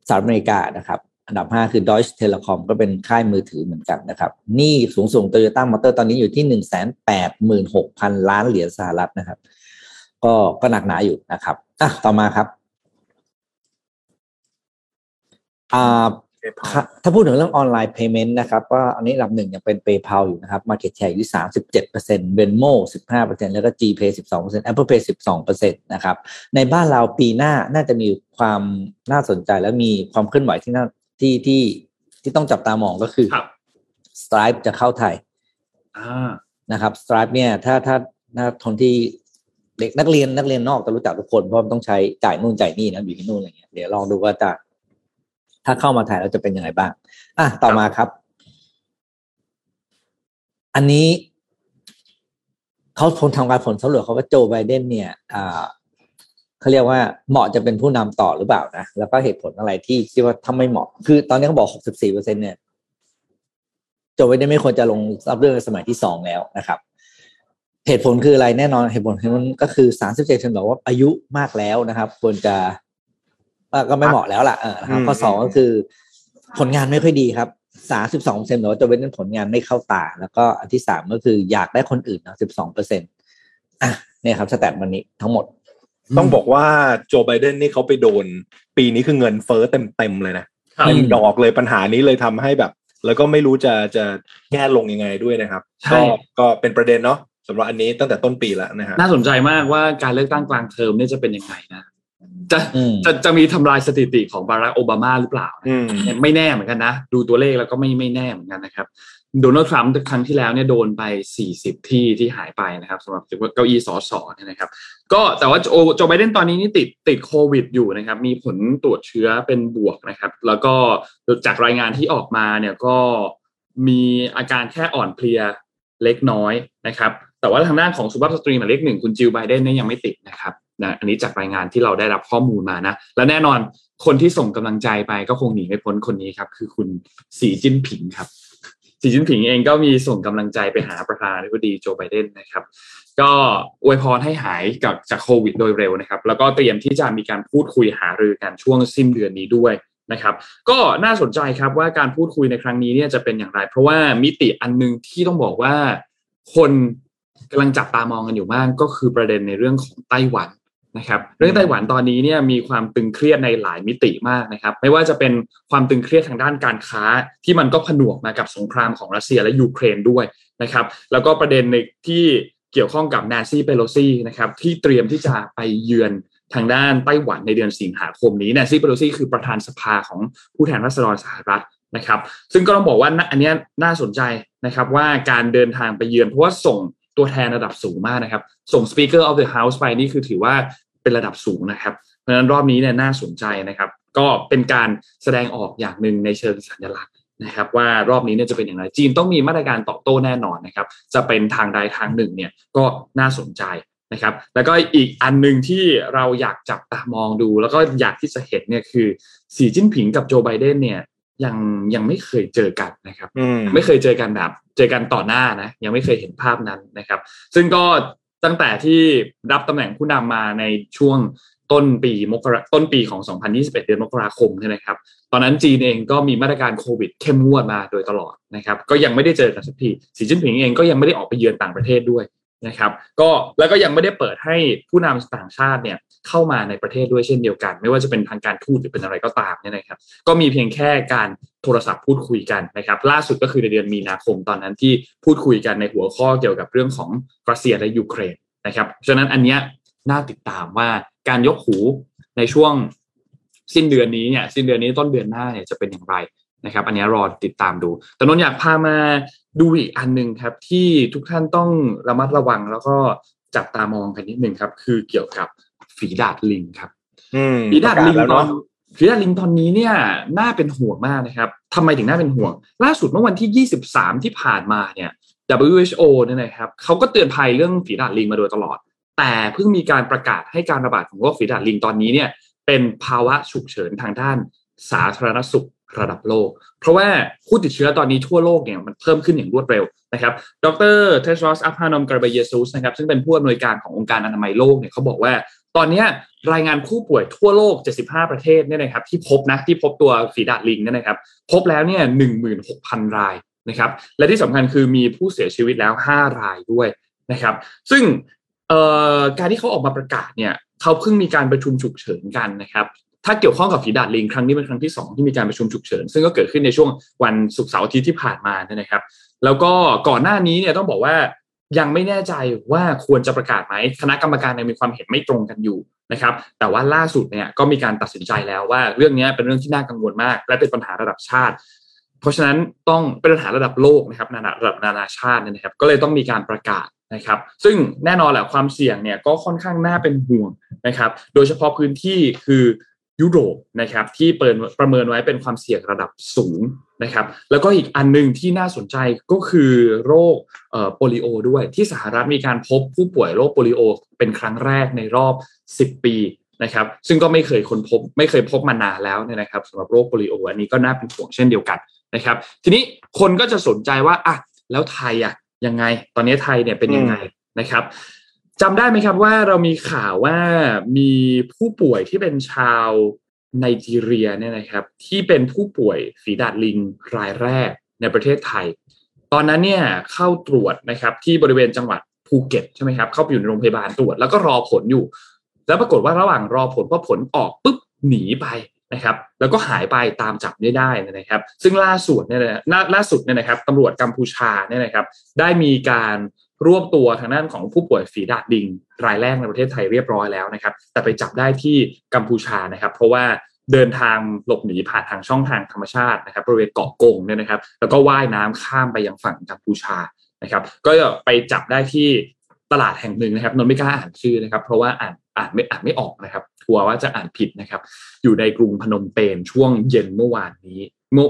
สหรัฐอเมริกานะครับ อันดับห้าคือ Deutsche Telekom ก็เป็นค่ายมือถือเหมือนกันนะครับหนี่สูงส่ง Toyota Motor ตอนนี้อยู่ที่หนึ่งแสนแปดหมื่นหกพันล้านเหรียญสหรัฐนะครับ ก็ก็หนักหนาอยู่นะครับอะต่อมาครับอ่า PayPal ถ้าพูดถึงเรื่องออนไลน์ payment นะครับก็อันนี้อันดับหนึ่งยังเป็น PayPal อยู่นะครับ market share อยู่ที่สามสิบเจ็ดเปอร์เซ็นต์ Venmo สิบห้าเปอร์เซ็นต์แล้วก็ GPay สิบสองเปอร์เซ็นต์ Apple Pay สิบสองเปอร์เซ็นต์นะครับในบ้านเราปีหน้าน่าจะมีความน่าสนใจและมีความเคลื่อนไหวที่น่าที่ที่ที่ต้องจับตามองก็คือครับ Stripe จะเข้าไทยอ่านะครับ Stripe เนี่ยถ้าถ้าถ้าคนที่เด็กนักเรียนนักเรียนนอกจะรู้จักทุกคนเพราะมันต้องใช้จ่ายนู่นจ่ายนี่นะอยู่ที่นู่นอะไรเงี้ยเดี๋ยวลองดูว่าจะ ถ้าเข้ามาไทยแล้วจะเป็นยังไงบ้างอะต่อมาครับ อันนี้เขาผลทำการผลสำรวจเขาว่าโจไบเดนเนี่ยอ่าเขาเรียกว่าเหมาะจะเป็นผู้นำต่อหรือเปล่านะแล้วก็เหตุผลอะไรที่คิดว่าถ้าไม่เหมาะ คือตอนนี้เขาบอก64เปอร์เซ็นเนี่ยโจไบเดนไม่ควรจะลงรับเรื่องในสมัยที่สองแล้วนะครับ เหตุผลคืออะไรแน่นอนเหตุผลคือมันก็คือสามสิบเจ็ดเบอกว่าอายุมากแล้วนะครับ ควรจะ ก็ไม่เหมาะแล้วล่ะเออนะครับอืมข้อสองก็คือ ผลงานไม่ค่อยดีครับสามสิบสองเปอร์เซ็นต์บอกว่าโจไบเดนผลงานไม่เข้าตา แล้วก็อันที่สามก็คืออยากได้คนอื่นนะสิบสองเปอร์เซ็นต์อะเนี่ยครับสแตทวันนี้ทั้งหมด ต้องบอกว่าโจไบเดนนี่เขาไปโดน ปีนี้คือเงินเฟ้อเต็มๆเลยนะครับเต็มดอกเลยปัญหานี้เลยทำให้แบบ แล้วก็ไม่รู้จะจะแก้ลงยังไงด้วยนะครับใช่ก็ก็เป็นประเด็นเนาะสำหรับอันนี้ตั้งแต่ต้นปีแล้วนะฮะน่าสนใจมากว่าการเลือกตั้งกลางเทอมเนี่ยจะเป็นยังไงนะ จะอืมจะจะมีทำลายสถิติของบารักโอบามาหรือเปล่าอืมเนี่ยไม่แน่เหมือนกันนะ ดูตัวเลขแล้วก็ไม่ไม่แน่เหมือนกันนะครับโดนัลด์ทรัมป์ครั้งที่แล้วเนี่ยโดนไป 40 ที่ที่หายไปนะครับสำหรับเก้าอี้สอสอเนี่ยนะครับ ก็แต่ว่าโจโจไบเดนตอนนี้นี่ติดติดโควิดอยู่นะครับ มีผลตรวจเชื้อเป็นบวกนะครับ แล้วก็จากรายงานที่ออกมาเนี่ยก็มีอาการแค่อ่อนเพลียเล็กน้อยนะครับ แต่ว่าทางด้านของสุภาพสตรีหมายเลขหนึ่งคุณจิลไบเดนเนี่ยยังไม่ติดนะครับ นะอันนี้จากรายงานที่เราได้รับข้อมูลมานะ และแน่นอนคนที่ส่งกำลังใจไปก็คงหนีไม่พ้นคนนี้ครับ คือคุณสีจิ้นผิงครับ สีจิ้นผิงเองก็มีส่งกำลังใจไปหาประธานาธิบดีโจไบเดนนะครับ ก็อวยพรให้หายกับจากโควิดโดยเร็วนะครับ แล้วก็เตรียมที่จะมีการพูดคุยหารือกันช่วงสิ้นเดือนนี้ด้วยนะครับ ก็น่าสนใจครับว่าการพูดคุยในครั้งนี้เนี่ยจะเป็นอย่างไร เพราะว่ามิติอันหนึงที่ต้องบอกว่าคนกำลังจับตามองกันอยู่มากก็คือประเด็นในเรื่องของไต้หวัน นะครับเรื่องไต้หวันตอนนี้เนี่ยมีความตึงเครียดในหลายมิติมากนะครับ ไม่ว่าจะเป็นความตึงเครียดทางด้านการค้า ที่มันก็ผนวกมากับสงครามของรัสเซียและยูเครนด้วยนะครับ แล้วก็ประเด็นในที่เกี่ยวข้องกับแนนซี่เปโลซีนะครับที่เตรียมที่จะไปเยือนทางด้านไต้หวันในเดือนสิงหาคมนี้แนนซี่เปโลซีคือประธานสภาของผู้แทนราษฎรสหรัฐนะครับ ซึ่งก็ต้องบอกว่าอันนี้น่าสนใจนะครับว่าการเดินทางไปเยือนเพราะว่าส่งตัวแทนระดับสูงมากนะครับ ส่ง Speaker of the House ไปนี่คือถือว่า เป็นระดับสูงนะครับ เพราะฉะนั้นรอบนี้เนี่ยน่าสนใจนะครับ ก็เป็นการแสดงออกอย่างหนึ่งในเชิงสัญลักษณ์นะครับว่ารอบนี้เนี่ยจะเป็นอย่างไรจีนต้องมีมาตรการตอบโต้แน่นอนนะครับ จะเป็นทางใดทางหนึ่งเนี่ยก็น่าสนใจนะครับ แล้วก็อีกอันหนึ่งที่เราอยากจับตามองดู แล้วก็อยากที่จะเห็นเนี่ยคือสีจิ้นผิงกับโจไบเดนเนี่ยยังยังไม่เคยเจอกันนะครับอืมไม่เคยเจอกันแบบ เจอกันต่อหน้านะยังไม่เคยเห็นภาพนั้นนะครับ ซึ่งก็ ตั้งแต่ที่รับตำแหน่งผู้นำมาในช่วงต้นปีมกราต้นปีของ 2021 เดือนมกราคมใช่ไหมครับ ตอนนั้นจีนเองก็มีมาตรการโควิดเข้มงวดมาโดยตลอดนะครับ ก็ยังไม่ได้เจอกันสักทีสีจิ้นผิงเองก็ยังไม่ได้ออกไปเยือนต่างประเทศด้วย นะครับ ก็แล้วก็ยังไม่ได้เปิดให้ผู้นำต่างชาติเนี่ยเข้ามาในประเทศด้วยเช่นเดียวกัน ไม่ว่าจะเป็นทางการทูตหรือเป็นอะไรก็ตามเนี่ยนะครับ ก็มีเพียงแค่การโทรศัพท์พูดคุยกันนะครับ ล่าสุดก็คือในเดือนมีนาคมตอนนั้นที่พูดคุยกันในหัวข้อเกี่ยวกับเรื่องของรัสเซียและยูเครนนะครับฉะนั้นอันเนี้ยน่าติดตามว่าการยกหูในช่วงสิ้นเดือนนี้เนี่ยสิ้นเดือนนี้ต้นเดือนหน้าเนี่ยจะเป็นอย่างไร นะครับ อันนี้รอติดตามดู แต่นนท์อยากพามาดูอีกอันหนึ่งครับ ที่ทุกท่านต้องระมัดระวังแล้วก็จับตามองกันนิดนึงครับ คือเกี่ยวกับฝีดาดลิงครับอืมฝีดาดลิงประกศแล้วตอนเนาะฝีดาดลิงตอนนี้เนี่ยน่าเป็นห่วงมากนะครับทำไมถึงน่าเป็นห่วง ล่าสุดเมื่อวันที่ 23 ที่ผ่านมาเนี่ย WHO เนี่ยนะครับเขาก็เตือนภัยเรื่องฝีดาดลิงมาโดยตลอด แต่เพิ่งมีการประกาศให้การระบาดของโรคฝีดาดลิงตอนนี้เนี่ย เป็นภาวะฉุกเฉินทางด้านสาธารณสุข ระดับโลก เพราะว่าผู้ติดเชื้อตอนนี้ทั่วโลกเนี่ยมันเพิ่มขึ้นอย่างรวดเร็วนะครับ ดรเทสรอสอัพฮานอมกราเบเยซูสนะครับซึ่งเป็นผู้อำนวยการขององค์การอนามัยโลกเนี่ยเขาบอกว่า ตอนนี้รายงานผู้ป่วยทั่วโลก 75 ประเทศเนี่ยนะครับที่พบนะที่พบตัวฝีดาดลิงเนี่ยนะครับ พบแล้วเนี่ย 16,000 รายนะครับ และที่สำคัญคือมีผู้เสียชีวิตแล้ว 5 รายด้วยนะครับ ซึ่งการที่เขาออกมาประกาศเนี่ยเขาเพิ่งมีการประชุมฉุกเฉินกันนะครับ ถ้าเกี่ยวข้องกับฝีดาดลิงครั้งนี้เป็นครั้งที่ 2 ที่มีการประชุมฉุกเฉิน ซึ่งก็เกิดขึ้นในช่วงวันศุกร์เสาร์อาทิตย์ที่ผ่านมานะครับ แล้วก็ก่อนหน้านี้เนี่ยต้องบอกว่ายังไม่แน่ใจว่าควรจะประกาศไหมคณะกรรมการยังมีความเห็นไม่ตรงกันอยู่นะครับ แต่ว่าล่าสุดเนี่ยก็มีการตัดสินใจแล้วว่าเรื่องนี้เป็นเรื่องที่น่ากังวลมาก และเป็นปัญหาระดับชาติ เพราะฉะนั้นต้องเป็นปัญหาระดับโลกนะครับระดับนานาชาตินะครับ ก็เลยต้องมีการประกาศนะครับ ซึ่งแน่นอนแหละความเสี่ยงเนี่ยก็ค่อนข้างน่าเป็นห่วงนะครับ โดยเฉพาะพื้นที่คือ ยุโรปนะครับที่เปิดประเมินไว้เป็นความเสี่ยงระดับสูงนะครับแล้วก็อีกอันนึงที่น่าสนใจก็คือโรคโปลิโอด้วยที่สหรัฐมีการพบผู้ป่วยโรคโปลิโอ เป็นครั้งแรกในรอบ 10 ปีนะครับซึ่งก็ไม่เคยคนพบไม่เคยพบมานานแล้วเนี่ยนะครับสำหรับโรคโปลิโอ อันนี้ก็น่าเป็นห่วงเช่นเดียวกันนะครับทีนี้คนก็จะสนใจว่าอะแล้วไทยอะยังไง ตอนนี้ไทยเนี่ยเป็นยังไงนะครับ จำได้ไหมครับว่าเรามีข่าวว่ามีผู้ป่วยที่เป็นชาวไนจีเรียเนี่ยนะครับ ที่เป็นผู้ป่วยฝีดาดลิงรายแรกในประเทศไทย ตอนนั้นเนี่ยเข้าตรวจนะครับที่บริเวณจังหวัดภูเก็ตใช่ไหมครับเข้าไปอยู่ในโรงพยาบาลตรวจ แล้วก็รอผลอยู่ แล้วปรากฏว่าระหว่างรอผลพอผลออกปุ๊บหนีไปนะครับ แล้วก็หายไปตามจับไม่ได้นะครับ ซึ่งล่าสุดเนี่ยล่าสุดเนี่ยนะครับตำรวจกัมพูชาเนี่ยนะครับ ได้มีการ รวบตัวทางด้านของผู้ป่วยฝีดาดลิง รายแรกในประเทศไทยเรียบร้อยแล้วนะครับ แต่ไปจับได้ที่กัมพูชานะครับ เพราะว่าเดินทางหลบหนีผ่านทางช่องทางธรรมชาตินะครับบริเวณเกาะกงเนี่ยนะครับ แล้วก็ว่ายน้ำข้ามไปยังฝั่งกัมพูชานะครับ ก็ไปจับได้ที่ตลาดแห่งหนึ่งนะครับนนไม่กล้าอ่านชื่อนะครับ เพราะว่าอ่านอ่านไม่อ่านไม่ออกนะครับกลัวว่าจะอ่านผิดนะครับ อยู่ในกรุงพนมเปญช่วงเย็นเมื่อวานนี้เมื่อ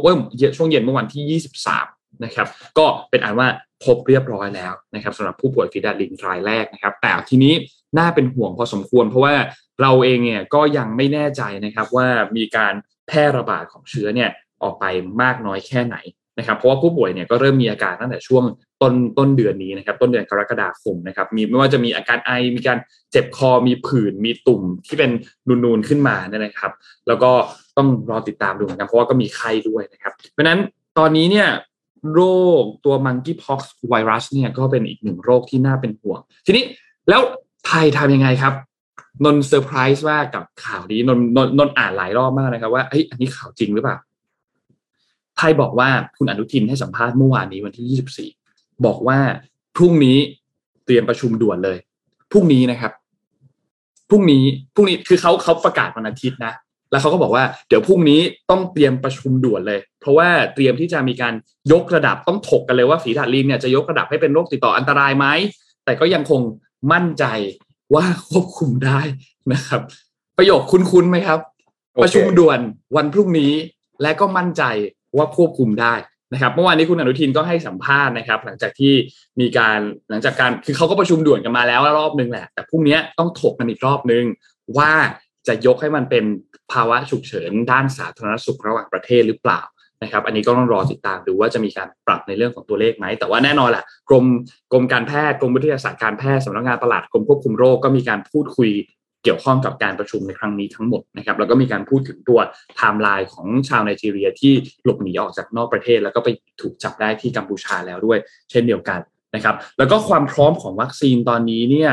ช่วงเย็นเมื่อวันที่ 23นะครับ ก็เป็นอันว่าพบเรียบร้อยแล้วนะครับสำหรับผู้ป่วยฟีดาลิงรายแรกนะครับ แต่ทีนี้น่าเป็นห่วงพอสมควร เพราะว่าเราเองเนี่ยก็ยังไม่แน่ใจนะครับว่ามีการแพร่ระบาดของเชื้อเนี่ยออกไปมากน้อยแค่ไหนนะครับเพราะว่าผู้ป่วยเนี่ยก็เริ่มมีอาการตั้งแต่ช่วงต้นต้นเดือนนี้นะครับต้นเดือนกรกฎาคมนะครับมีไม่ว่าจะมีอาการไอมีการเจ็บคอมีผื่นมีตุ่มที่เป็นนูนๆขึ้นมาเนี่ยนะครับ แล้วก็ต้องรอติดตามดูเหมือนกันเพราะว่าก็มีไข้ด้วยนะครับ เพราะนั้นตอนนี้เนี่ย โรคตัว monkeypox ไวรัสเนี่ยก็เป็นอีกหนึ่งโรคที่น่าเป็นห่วง ทีนี้แล้วไทยทำยังไงครับ นนเซอร์ไพรส์ว่ากับข่าวนี้นนนนนอ่านหลายรอบมากนะครับ ว่าเอ้ยอันนี้ข่าวจริงหรือเปล่า ไทยบอกว่าคุณอนุทินให้สัมภาษณ์เมื่อวานนี้วันที่ 24 บอกว่าพรุ่งนี้เตรียมประชุมด่วนเลย พรุ่งนี้นะครับพรุ่งนี้พรุ่งนี้คือเขาเขาประกาศวันอาทิตย์นะ แล้วเขาก็บอกว่าเดี๋ยวพรุ่งนี้ต้องเตรียมประชุมด่วนเลย เพราะว่าเตรียมที่จะมีการยกระดับต้องถกกันเลยว่าฝีดาดลิงเนี่ยจะยกระดับให้เป็นโรคติดต่ออันตรายไหมแต่ก็ยังคงมั่นใจว่าควบคุมได้นะครับ ประโยคคุ้นๆไหมครับโอเคประชุมด่วนวันพรุ่งนี้และก็มั่นใจว่าควบคุมได้นะครับเมื่อวานนี้คุณอนุทินก็ให้สัมภาษณ์นะครับ หลังจากที่มีการหลังจากการคือเขาก็ประชุมด่วนกันมาแล้วรอบนึงแหละ แต่พรุ่งนี้ต้องถกกันอีกรอบนึงว่า จะยกให้มันเป็นภาวะฉุกเฉินด้านสาธารณสุขระหว่างประเทศหรือเปล่านะครับ อันนี้ก็ต้องรอติดตามดูว่าจะมีการปรับในเรื่องของตัวเลขไหม แต่ว่าแน่นอนแหละกรมกรมการแพทย์กรมวิทยาศาสตร์การแพทย์สำนักงานตลาดกรมควบคุมโรคก็มีการพูดคุยเกี่ยวข้องกับการประชุมในครั้งนี้ทั้งหมดนะครับแล้วก็มีการพูดถึงตัวไทม์ไลน์ของชาวไนจีเรียที่หลบหนีออกจากนอกประเทศ แล้วก็ไปถูกจับได้ที่กัมพูชาแล้วด้วย เช่นเดียวกันนะครับ แล้วก็ความพร้อมของวัคซีนตอนนี้เนี่ย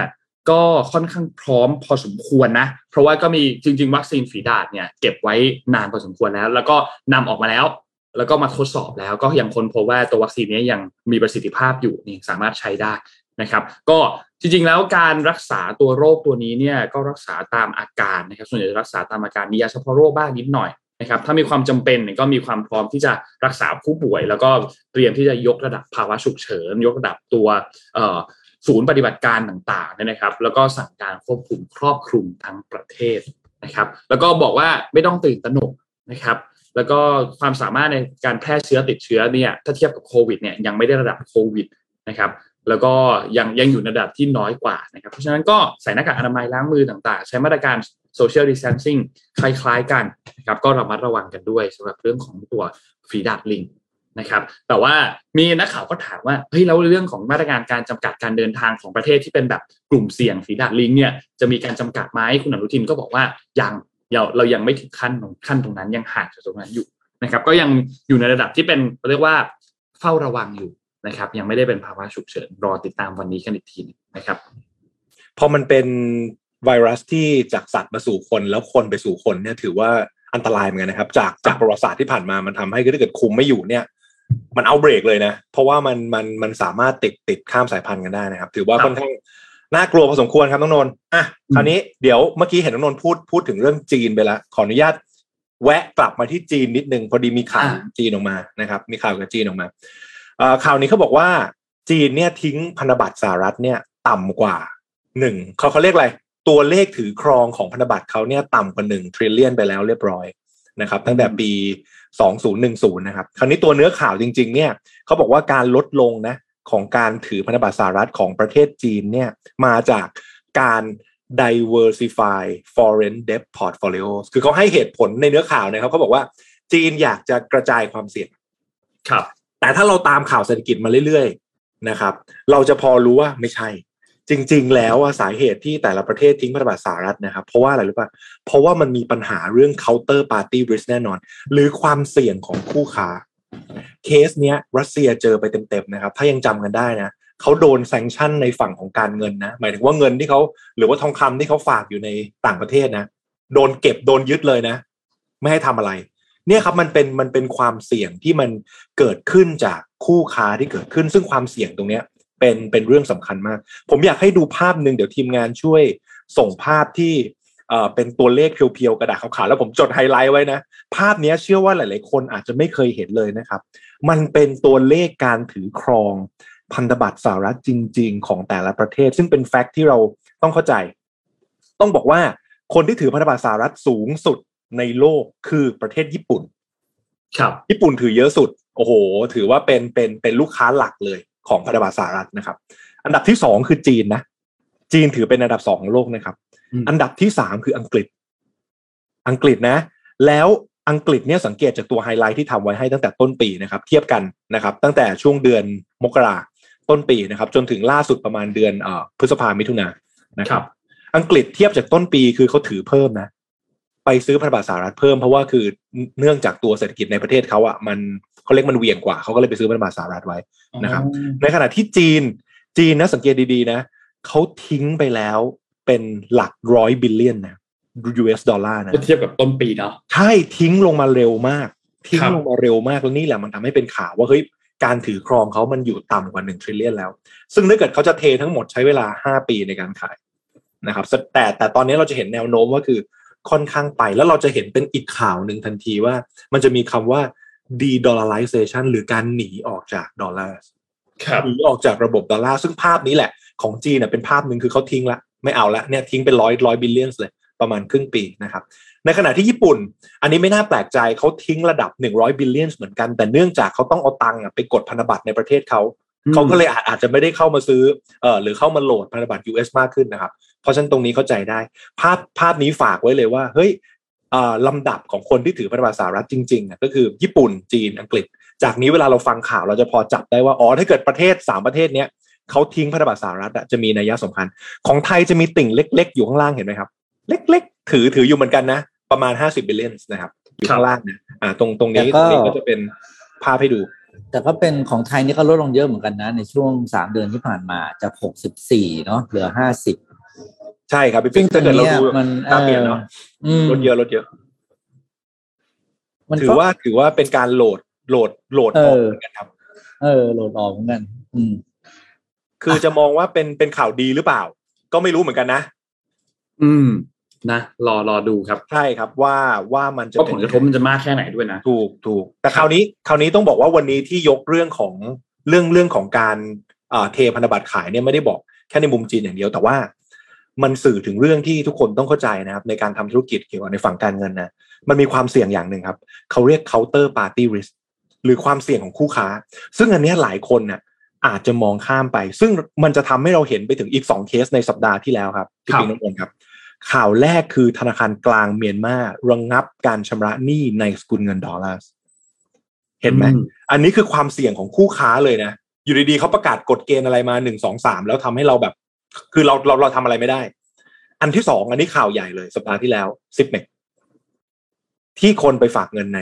ก็ค่อนข้างพร้อมพอสมควรนะ เพราะว่าก็มีจริง ๆ วัคซีนฝีดาษเนี่ยเก็บไว้นานพอสมควรแล้ว แล้วก็นำออกมาแล้ว แล้วก็มาทดสอบแล้วก็ยังค้นพบว่าตัววัคซีนนี้ยังมีประสิทธิภาพอยู่นี่สามารถใช้ได้นะครับ ก็จริงๆแล้วการรักษาตัวโรคตัวนี้เนี่ยก็รักษาตามอาการนะครับ ส่วนใหญ่จะรักษาตามอาการมียาเฉพาะโรคบ้างนิดหน่อยนะครับ ถ้ามีความจำเป็นก็มีความพร้อมที่จะรักษาผู้ป่วย แล้วก็เตรียมที่จะยกระดับภาวะฉุกเฉิน ยกระดับตัวเอ่อ ศูนย์ปฏิบัติการต่างๆเนี่ยนะครับ แล้วก็สั่งการควบคุมครอบคลุมทั้งประเทศนะครับ แล้วก็บอกว่าไม่ต้องตื่นตระหนกนะครับ แล้วก็ความสามารถในการแพร่เชื้อติดเชื้อเนี่ยถ้าเทียบกับโควิดเนี่ยยังไม่ได้ระดับโควิดนะครับแล้วก็ยังยังอยู่ในระดับที่น้อยกว่านะครับ เพราะฉะนั้นก็ใส่หน้ากากอนามัยล้างมือต่างๆ ใช้มาตรการ social distancing คล้ายๆกันนะครับก็ระมัดระวังกันด้วยสำหรับเรื่องของตัวฝีดาดลิง นะครับ แต่ว่ามีนักข่าวก็ถามว่าเฮ้ยแล้วเรื่องของมาตรการการจำกัดการเดินทางของประเทศที่เป็นแบบกลุ่มเสี่ยงฝีดาดลิงเนี่ยจะมีการจำกัดไหมคุณอนุทินก็บอกว่ายังเราเรายังไม่ถึงขั้นขั้นตรงนั้นยังห่างจากตรงนั้นอยู่นะครับ ก็ยังอยู่ในระดับที่เป็นเรียกว่าเฝ้าระวังอยู่นะครับ ยังไม่ได้เป็นภาวะฉุกเฉินรอติดตามวันนี้กันอีกทีนะครับ พอมันเป็นไวรัสที่จากสัตว์มาสู่คนแล้วคนไปสู่คนเนี่ยถือว่าอันตรายเหมือนกันนะครับ จากจากประวัติศาสตร์ที่ผ่านมามันทำให้ถ้าเกิดคุมไม่อยู่เนี่ย มันเอาเบรกเลยนะ เพราะว่ามันมันมันสามารถติดติดข้ามสายพันธุ์กันได้นะครับ ถือว่าครับค่อนข้างน่ากลัวพอสมควรครับน้องนนท์อะอืมคราวนี้เดี๋ยวเมื่อกี้เห็นน้องนนท์พูดพูดถึงเรื่องจีนไปแล้วขออนุญาตแวะกลับมาที่จีนนิดนึงพอดีมีข่าวจีนออกมานะครับ มีข่าวกับจีนออกมาเอ่อข่าวนี้เขาบอกว่าจีนเนี่ยทิ้งพันธบัตรสหรัฐเนี่ยต่ำกว่าหนึ่งเขาเขาเรียกอะไร ตัวเลขถือครองของพันธบัตรเขาเนี่ยต่ำกว่าหนึ่งทริลเลียนไปแล้วเรียบร้อยนะครับ ตั้งแต่ปี 2010 นะครับ คราวนี้ตัวเนื้อข่าวจริง ๆ เนี่ยเขาบอกว่าการลดลงนะของการถือพันธบัตรสหรัฐของประเทศจีนเนี่ยมาจากการ diversify foreign debt portfolios คือเขาให้เหตุผลในเนื้อข่าวนะครับเขาบอกว่าจีนอยากจะกระจายความเสี่ยง ครับ แต่ถ้าเราตามข่าวเศรษฐกิจมาเรื่อยๆนะครับ เราจะพอรู้ว่าไม่ใช่ จริง ๆ แล้วอะสาเหตุที่แต่ละประเทศทิ้งพันธบัตรสหรัฐนะครับ เพราะว่าอะไรรู้ป่ะเพราะว่ามันมีปัญหาเรื่อง counter party risk แน่นอน หรือความเสี่ยงของคู่ค้า เคสเนี้ย รัสเซียเจอไปเต็มๆนะครับ ถ้ายังจำกันได้นะเขาโดนแซงชั่นในฝั่งของการเงินนะหมายถึงว่าเงินที่เขาหรือว่าทองคำที่เขาฝากอยู่ในต่างประเทศนะ โดนเก็บโดนยึดเลยนะ ไม่ให้ทำอะไร เนี่ยครับมันเป็นมันเป็นความเสี่ยงที่มันเกิดขึ้นจากคู่ค้าที่เกิดขึ้น ซึ่งความเสี่ยงตรงเนี้ย เป็นเป็นเรื่องสำคัญมาก ผมอยากให้ดูภาพหนึ่งเดี๋ยวทีมงานช่วยส่งภาพที่เอ่อเป็นตัวเลขเพียวๆกระดาษขาวๆแล้วผมจดไฮไลท์ไว้นะ ภาพเนี้ยเชื่อว่าหลาย ๆ คนอาจจะไม่เคยเห็นเลยนะครับ มันเป็นตัวเลขการถือครองพันธบัตรสหรัฐจริง ๆ ของแต่ละประเทศ ซึ่งเป็นแฟกต์ที่เราต้องเข้าใจ ต้องบอกว่าคนที่ถือพันธบัตรสหรัฐสูงสุดในโลกคือประเทศญี่ปุ่น ครับ ญี่ปุ่นถือเยอะสุด โอ้โห ถือว่าเป็นเป็นเป็นลูกค้าหลักเลย ของพันธบัตรสหรัฐนะครับ อันดับที่สองคือจีนนะ จีนถือเป็นอันดับสองของโลกนะครับอืมอันดับที่สามคืออังกฤษ อังกฤษนะ แล้วอังกฤษเนี่ยสังเกตจากตัวไฮไลท์ที่ทำไว้ให้ตั้งแต่ต้นปีนะครับ เทียบกันนะครับ ตั้งแต่ช่วงเดือนมกราต้นปีนะครับ จนถึงล่าสุดประมาณเดือนเอ่อพฤษภามิถุนายนนะครับครับอังกฤษเทียบจากต้นปีคือเขาถือเพิ่มนะ ไปซื้อพันธบัตรสหรัฐเพิ่มเพราะว่าคือเนื่องจากตัวเศรษฐกิจในประเทศเขาอะมันเขาเรียกมันเหวี่ยงกว่าเขาก็เลยไปซื้อพันธบัตรสหรัฐไว้นะครับ ในขณะที่จีนจีนนะสังเกตดีๆนะเขาทิ้งไปแล้วเป็นหลักร้อยบิลเลียนนะ US ดอลลาร์นะเมื่อเทียบกับต้นปีเนาะใช่ทิ้งลงมาเร็วมาก ทิ้งครับลงมาเร็วมากแล้วนี่แหละมันทำให้เป็นข่าวว่าเฮ้ยการถือครองเขามันอยู่ต่ำกว่าหนึ่ง trillion แล้ว ซึ่งถ้าเกิดเขาจะเททั้งหมดใช้เวลาห้าปีในการขายนะครับแต่แต่ตอนนี้เราจะเห็นแนวโน้มว่าคือ ค่อนข้างไปแล้วเราจะเห็นเป็นอีกข่าวหนึ่งทันทีว่า มันจะมีคำว่า de-dollarization หรือการหนีออกจากดอลลาร์ครับหนีออกจากระบบดอลลาร์ซึ่งภาพนี้แหละ ของจีนเนี่ยเป็นภาพหนึ่งคือเขาทิ้งละ ไม่เอาละเนี่ยทิ้งเป็นร้อยร้อย billion เลยประมาณครึ่งปีนะครับ ในขณะที่ญี่ปุ่น อันนี้ไม่น่าแปลกใจเขาทิ้งระดับ 100 billion เหมือนกัน แต่เนื่องจากเขาต้องเอาตังค์อะไปกดพันธบัตรในประเทศเขาอืมเขาก็เลยอาจอาจจะไม่ได้เข้ามาซื้อเอ่อหรือเข้ามาโหลดพันธบัตร US มากขึ้นนะครับ เพราะฉะนั้นตรงนี้เข้าใจได้ ภาพภาพนี้ฝากไว้เลยว่า เฮ้ยเอ่อลำดับของคนที่ถือพันธบัตรสหรัฐจริงๆอะก็คือญี่ปุ่นจีนอังกฤษ จากนี้เวลาเราฟังข่าวเราจะพอจับได้ว่าอ๋อถ้าเกิดประเทศสามประเทศเนี้ยเขาทิ้งพันธบัตรสหรัฐอะจะมีนัยสำคัญ ของไทยจะมีติ่งเล็ก ๆ อยู่ข้างล่างเห็นไหมครับ เล็ก ๆ ถือถืออยู่เหมือนกันนะ ประมาณห้าสิบบิลเลียนนะครับอยู่ข้างล่างนะอ่าตรงตรงนี้แต่ตก็รงนี้ก็จะเป็นภาพให้ดู แต่ก็เป็นของไทยนี่ก็ลดลงเยอะเหมือนกันนะ ในช่วงสามเดือนที่ผ่านมาจากหกสิบสี่เนาะเหลือห้าสิบ ใช่ครับพี่ซึ่ปิ๊งกตรถ้างเกิดเราเนี้ยดูมันตามเปลี่ยนเนาะอืมลดเยอะลดเยอะมันถือก็ว่าถือว่าเป็นการโหลดโหลดโหลดออกเออเหมือนกันครับ เออ โหลดออกเหมือนกัน อืม คือจะมองว่าเป็นเป็นข่าวดีหรือเปล่า ก็ไม่รู้เหมือนกันนะ อืม นะรอรอดูครับ ใช่ครับ ว่าว่ามันจะว่าเป็ผนลกระทบมันจะมากแค่ไหนด้วยนะถูกถูกแต่คราวนี้คราวนี้ต้องบอกว่าวันนี้ที่ยกเรื่องของเรื่องเรื่องของการเอ่อเทพันธบัตรขายเนี่ยไม่ได้บอกแค่ในมุมจีนอย่างเดียวแต่ว่า มันสื่อถึงเรื่องที่ทุกคนต้องเข้าใจนะครับ ในการทำธุรกิจเกี่ยวกับในฝั่งการเงินนะมันมีความเสี่ยงอย่างหนึ่งครับ เขาเรียก counter party risk หรือความเสี่ยงของคู่ค้า ซึ่งอันเนี้ยหลายคนเนี่ยอาจจะมองข้ามไป ซึ่งมันจะทำให้เราเห็นไปถึงอีกสองเคสในสัปดาห์ที่แล้วครับพี่ครับปิงน้ำมนต์ครับ ข่าวแรกคือธนาคารกลางเมียนมาระงับการชำระหนี้ในสกุลเงินดอลลาร์เห็นไหมอืมอันนี้คือความเสี่ยงของคู่ค้าเลยนะอยู่ดีๆเขาประกาศกฎเกณฑ์อะไรมาหนึ่งสองสามแล้วทำให้เราแบบ คือเราเราเราทำอะไรไม่ได้ อันที่สองอันนี้ข่าวใหญ่เลยสัปดาห์ที่แล้ว Zipmex ที่คนไปฝากเงินใน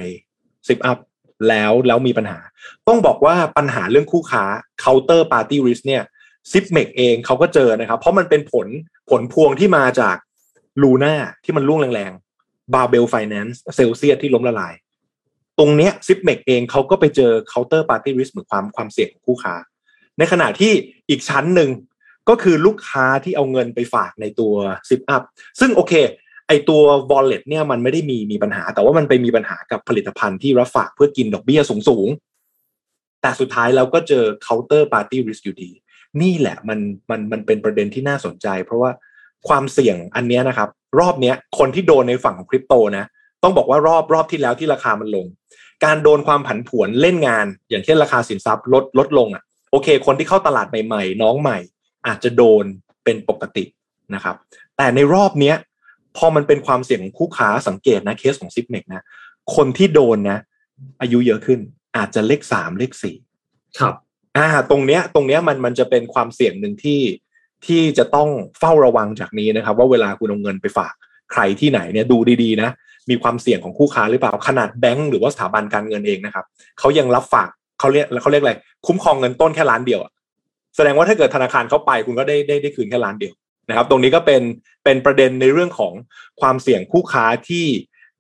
ZipUp แล้วแล้วมีปัญหา ต้องบอกว่าปัญหาเรื่องคู่ค้า counterparty risk เนี่ยZipmex เองเขาก็เจอนะครับ เพราะมันเป็นผลผลพวงที่มาจาก Luna ที่มันร่วงแรงๆ Babel Finance Celsius ที่ล้มละลาย ตรงเนี้ย Zipmex เองเขาก็ไปเจอ counter party risk เหมือนความความเสี่ยงของคู่ค้า ในขณะที่อีกชั้นหนึ่ง ก็คือลูกค้าที่เอาเงินไปฝากในตัว ZipUp ซึ่งโอเค ไอตัว wallet เนี่ยมันไม่ได้มีมีปัญหา แต่ว่ามันไปมีปัญหากับผลิตภัณฑ์ที่รับฝากเพื่อกินดอกเบี้ยสูงสูงแต่สุดท้ายเราก็เจอ counter party risk อยู่ดี นี่แหละมันมันมันเป็นประเด็นที่น่าสนใจ เพราะว่าความเสี่ยงอันนี้นะครับ รอบเนี้ยคนที่โดนในฝั่งของคริปโตนะ ต้องบอกว่ารอบรอบที่แล้วที่ราคามันลง การโดนความผันผวนเล่นงาน อย่างเช่นราคาสินทรัพย์ลดลดลงอะโอเค คนที่เข้าตลาดใหม่ ๆ น้องใหม่ อาจจะโดนเป็นปกตินะครับ แต่ในรอบเนี้ยพอมันเป็นความเสี่ยงของคู่ค้าสังเกตนะเคสของซิปเมกนะคนที่โดนนะ อายุเยอะขึ้น อาจจะเลขสามเลขสี่ครับ อ่า ตรงเนี้ย ตรงเนี้ยมันมันจะเป็นความเสี่ยงหนึ่งที่ที่จะต้องเฝ้าระวังจากนี้นะครับ ว่าเวลาคุณเอาเงินไปฝากใครที่ไหนเนี่ยดูดีๆนะมีความเสี่ยงของคู่ค้าหรือเปล่าขนาดแบงก์หรือว่าสถาบันการเงินเองนะครับเขายังรับฝากเขาเรียกเขาเรียกอะไรคุ้มครองเงินต้นแค่ล้านเดียวอะ แสดงว่าถ้าเกิดธนาคารเข้าไปคุณก็ได้ได้ได้คืนแค่ล้านเดียวนะครับ ตรงนี้ก็เป็นเป็นประเด็นในเรื่องของความเสี่ยงคู่ค้าที่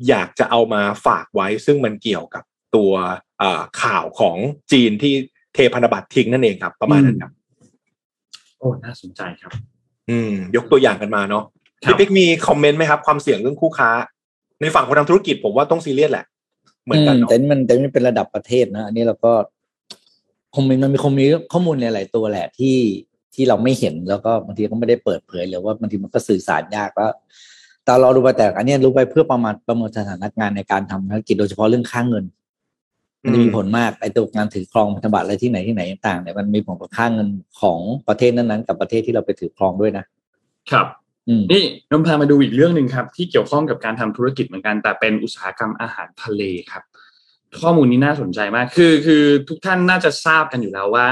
อยากจะเอามาฝากไว้ ซึ่งมันเกี่ยวกับตัวอ่าข่าวของจีนที่เทพันธบัตรทิ้งนั่นเองครับ ประมาณนั้นครับ โอ้น่าสนใจครับ อืม ยกตัวอย่างกันมาเนาะครับพี่ปิ๊กมีคอมเมนต์ไหมครับความเสี่ยงเรื่องคู่ค้า ในฝั่งคนทำธุรกิจผมว่าต้องซีเรียสแหละ เหมือนกันอืเนาะแต่นี่มันแต่นี่มันเป็นระดับประเทศนะอันนี้เราก็ คงมีมันมีคงมีข้อมูลหลายๆตัวแหละที่ที่เราไม่เห็นแล้วก็บางทีก็ไม่ได้เปิดเผยหรือว่าบางทีมันก็สื่อสารยากแล้วแต่เราดูไปแต่อันเนี้ยรู้ไปเพื่อประมาณประเมินสถานการณ์ในการทำธุรกิจโดยเฉพาะเรื่องค่างเงิน มันจะมีผลมากไอ้ตัวงานถือครองพันธบัตรอะไรที่ไหนที่ไหนต่างๆเนี่ยมันมีผลกับค่าเงินของประเทศนั้นๆกับประเทศที่เราไปถือครองด้วยนะครับอืมนี่นนพามาดูอีกเรื่องหนึ่งครับ ที่เกี่ยวข้องกับการทำธุรกิจเหมือนกันแต่เป็นอุตสาหกรรมอาหารทะเลครับ ข้อมูลนี้น่าสนใจมาก คือคือทุกท่านน่าจะทราบกันอยู่แล้วว่า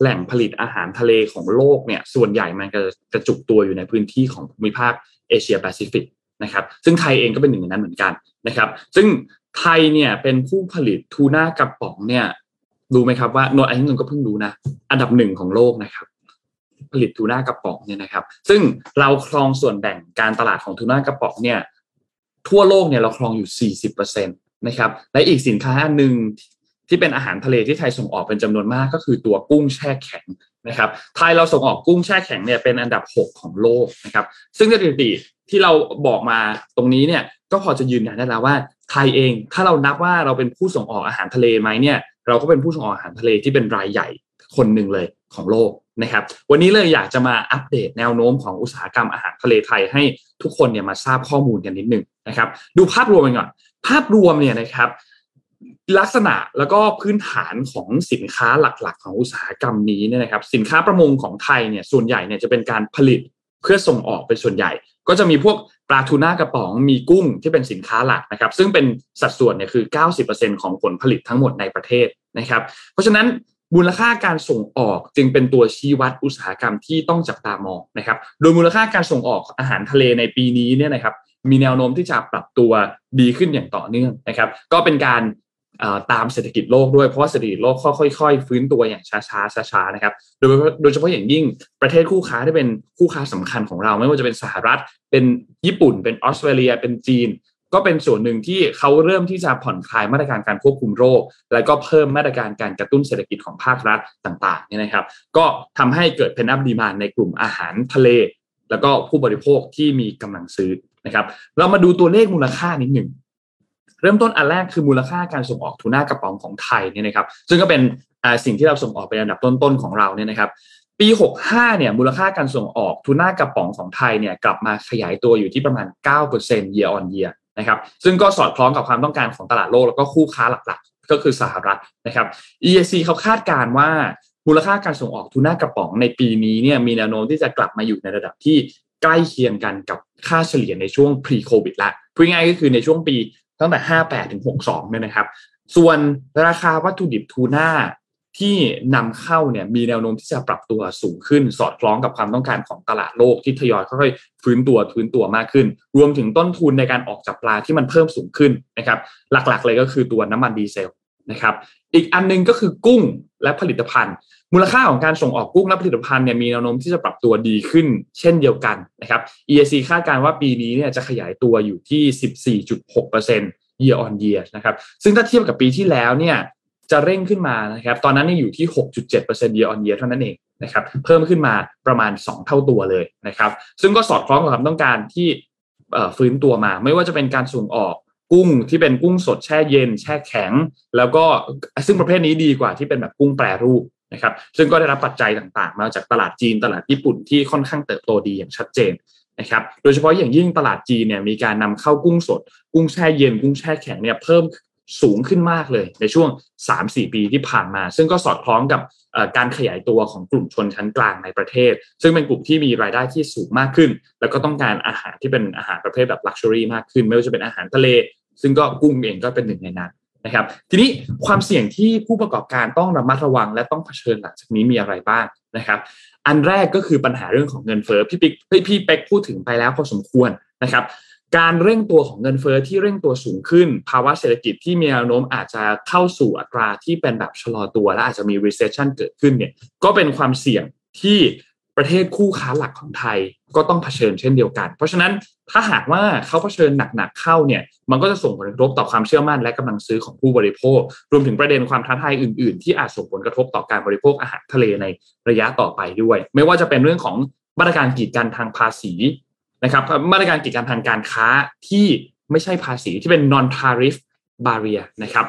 แหล่งผลิตอาหารทะเลของโลกเนี่ย ส่วนใหญ่มันจะกระจุกตัวอยู่ในพื้นที่ของภูมิภาคเอเชียแปซิฟิกนะครับ ซึ่งไทยเองก็เป็นหนึ่งในนั้นเหมือนกันนะครับ ซึ่งไทยเนี่ยเป็นผู้ผลิตทูน่ากระป๋องเนี่ยรู้ไหมครับว่าโนอันนี้นนก็เพิ่งรู้นะอันดับหนึ่งของโลกนะครับ ผลิตทูน่ากระป๋องเนี่ยนะครับ ซึ่งเราครองส่วนแบ่งการตลาดของทูน่ากระป๋องเนี่ย ทั่วโลกเนี่ยเราครองอยู่40%นต นะครับและอีกสินค้าหนึ่งที่เป็นอาหารทะเลที่ไทยส่งออกเป็นจำนวนมากก็คือตัวกุ้งแช่แข็งนะครับไทยเราส่งออกกุ้งแช่แข็งเนี่ยเป็นอันดับ 6 ของโลกนะครับซึ่งสถิติที่เราบอกมาตรงนี้เนี่ยก็พอจะยืนยันได้แล้วว่าไทยเองถ้าเรานับว่าเราเป็นผู้ส่งออกอาหารทะเลไหมเนี่ยเราก็เป็นผู้ส่งออกอาหารทะเลที่เป็นรายใหญ่คนหนึ่งเลยของโลกนะครับวันนี้เลยอยากจะมาอัปเดตแนวโน้มของอุตสาหกรรมอาหารทะเลไทยให้ทุกคนเนี่ยมาทราบข้อมูลกันนิดหนึ่งนะครับดูภาพรวมกันก่อน ภาพรวมเนี่ยนะครับ ลักษณะแล้วก็พื้นฐานของสินค้าหลักๆ ของอุตสาหกรรมนี้เนี่ยนะครับ สินค้าประมงของไทยเนี่ยส่วนใหญ่เนี่ยจะเป็นการผลิตเพื่อส่งออกเป็นส่วนใหญ่ ก็จะมีพวกปลาทูน่ากระป๋องมีกุ้งที่เป็นสินค้าหลักนะครับ ซึ่งเป็นสัดส่วนเนี่ยคือ 90%ของผลผลิตทั้งหมดในประเทศนะครับ เพราะฉะนั้นมูลค่าการส่งออกจึงเป็นตัวชี้วัดอุตสาหกรรมที่ต้องจับตามองนะครับ โดยมูลค่าการส่งออกอาหารทะเลในปีนี้เนี่ยนะครับ มีแนวโน้มที่จะปรับตัวดีขึ้นอย่างต่อเนื่องนะครับ ก็เป็นการตามเศรษฐกิจโลกด้วยเพราะว่าเศรษฐกิจโลกค่อยๆ ฟื้นตัวอย่างช้าๆช้าๆนะครับโดยโดยเฉพาะอย่างยิ่งประเทศคู่ค้าที่เป็นคู่ค้าสำคัญของเรา ไม่ว่าจะเป็นสหรัฐ เป็นญี่ปุ่น เป็นออสเตรเลีย เป็นจีน ก็เป็นส่วนหนึ่งที่เขาเริ่มที่จะผ่อนคลายมาตรการการควบคุมโรค แล้วก็เพิ่มมาตรการการกระตุ้นเศรษฐกิจของภาครัฐต่างๆนี่นะครับ ก็ทำให้เกิดเพนอัพดีมานในกลุ่มอาหารทะเล แล้วก็ผู้บริโภคที่มีกำลังซื้อ นะครับ เรามาดูตัวเลขมูลค่านิดหนึ่งเริ่มต้นอันแรกคือมูลค่าการส่งออกทูน่ากระป๋องของไทยเนี่ยนะครับ ซึ่งก็เป็นสิ่งที่เราส่งออกเป็นอันดับต้นๆของเราเนี่ยนะครับ ปี 65 เนี่ยมูลค่าการส่งออกทูน่ากระป๋องของไทยเนี่ยกลับมาขยายตัวอยู่ที่ประมาณ 9% year on year นะครับ ซึ่งก็สอดคล้องกับความต้องการของตลาดโลกแล้วก็คู่ค้าหลักๆ ก็คือสหรัฐนะครับ EAC เขาคาดการณ์ว่ามูลค่าการส่งออกทูน่ากระป๋องในปีนี้เนี่ยมีแนวโน้มที่จะกลับมาอยู่ในระดับที่ ใกล้เคียงกันกับค่าเฉลี่ยในช่วง pre covid ละพูดง่ายก็คือในช่วงปีตั้งแต่ 58 ถึง 62 เนี่ยนะครับ ส่วนราคาวัตถุดิบทูน่าที่นำเข้าเนี่ยมีแนวโน้มที่จะปรับตัวสูงขึ้น สอดคล้องกับความต้องการของตลาดโลกที่ทยอยค่อยๆฟื้นตัวฟื้นตัวมากขึ้น รวมถึงต้นทุนในการออกจากปลาที่มันเพิ่มสูงขึ้นนะครับ หลักๆ เลยก็คือตัวน้ำมันดีเซลนะครับ อีกอันนึงก็คือกุ้งและผลิตภัณฑ์ มูลค่าของการส่งออกกุ้งและผลิตภัณฑ์เนี่ยมีแนวโน้มที่จะปรับตัวดีขึ้นเช่นเดียวกันนะครับ EAC คาดการณ์ว่าปีนี้เนี่ยจะขยายตัวอยู่ที่ 14.6% year on year นะครับ ซึ่งถ้าเทียบกับปีที่แล้วเนี่ยจะเร่งขึ้นมานะครับ ตอนนั้นนี่อยู่ที่ 6.7% year on year เท่านั้นเองนะครับ เพิ่มขึ้นมาประมาณ 2 เท่าตัวเลยนะครับ ซึ่งก็สอดคล้องกับความต้องการที่ฟื้นตัวมา ไม่ว่าจะเป็นการส่งออกกุ้งที่เป็นกุ้งสดแช่เย็น แช่แข็ง แล้วก็ซึ่งประเภทนี้ดีกว่าที่เป็นแบบกุ้งแปรรูป นะครับซึ่งก็ได้รับปัจจัยต่างๆ มาจากตลาดจีนตลาดญี่ปุ่นที่ค่อนข้างเติบโตดีอย่างชัดเจนนะครับโดยเฉพาะอย่างยิ่งตลาดจีนเนี่ยมีการนำเข้ากุ้งสด กุ้งแช่เย็นกุ้งแช่แข็งเนี่ยเพิ่มสูงขึ้นมากเลยในช่วง 3-4 ปีที่ผ่านมา ซึ่งก็สอดคล้องกับการขยายตัวของกลุ่มชนชั้นกลางในประเทศ ซึ่งเป็นกลุ่มที่มีรายได้ที่สูงมากขึ้น แล้วก็ต้องการอาหารที่เป็นอาหารประเภทแบบลักชัวรี่มากขึ้น ไม่ว่าจะเป็นอาหารทะเล ซึ่งก็กุ้งเองก็เป็นหนึ่งในนั้น นะครับ ทีนี้ความเสี่ยงที่ผู้ประกอบการต้องระมัดระวัง และต้องเผชิญหลังจากนี้มีอะไรบ้างนะครับ อันแรกก็คือปัญหาเรื่องของเงินเฟ้อพี่ปิ๊กพี่เป็กพูดถึงไปแล้วพอสมควรนะครับ การเร่งตัวของเงินเฟอ้อที่เร่งตัวสูงขึ้น ภาวะเศรษฐกิจที่มีแนวโน้มอาจจะเข้าสู่อัตราที่เป็นแบบชะลอตัว และอาจจะมี recession เกิดขึ้นเนี่ยก็เป็นความเสี่ยงที่ ประเทศคู่ค้าหลักของไทยก็ต้องเผชิญเช่นเดียวกัน เพราะฉะนั้นถ้าหากว่าเขาเผชิญหนักๆเข้าเนี่ยมันก็จะส่งผลกระทบต่อความเชื่อมั่นและกำลังซื้อของผู้บริโภค รวมถึงประเด็นความท้าทายอื่นๆ ที่อาจส่งผลกระทบต่อการบริโภคอาหารทะเลในระยะต่อไปด้วย ไม่ว่าจะเป็นเรื่องของมาตรการกีดกันทางภาษีนะครับมาตรการกิจการทางการค้าที่ไม่ใช่ภาษีที่เป็น non tariff barrier นะครับ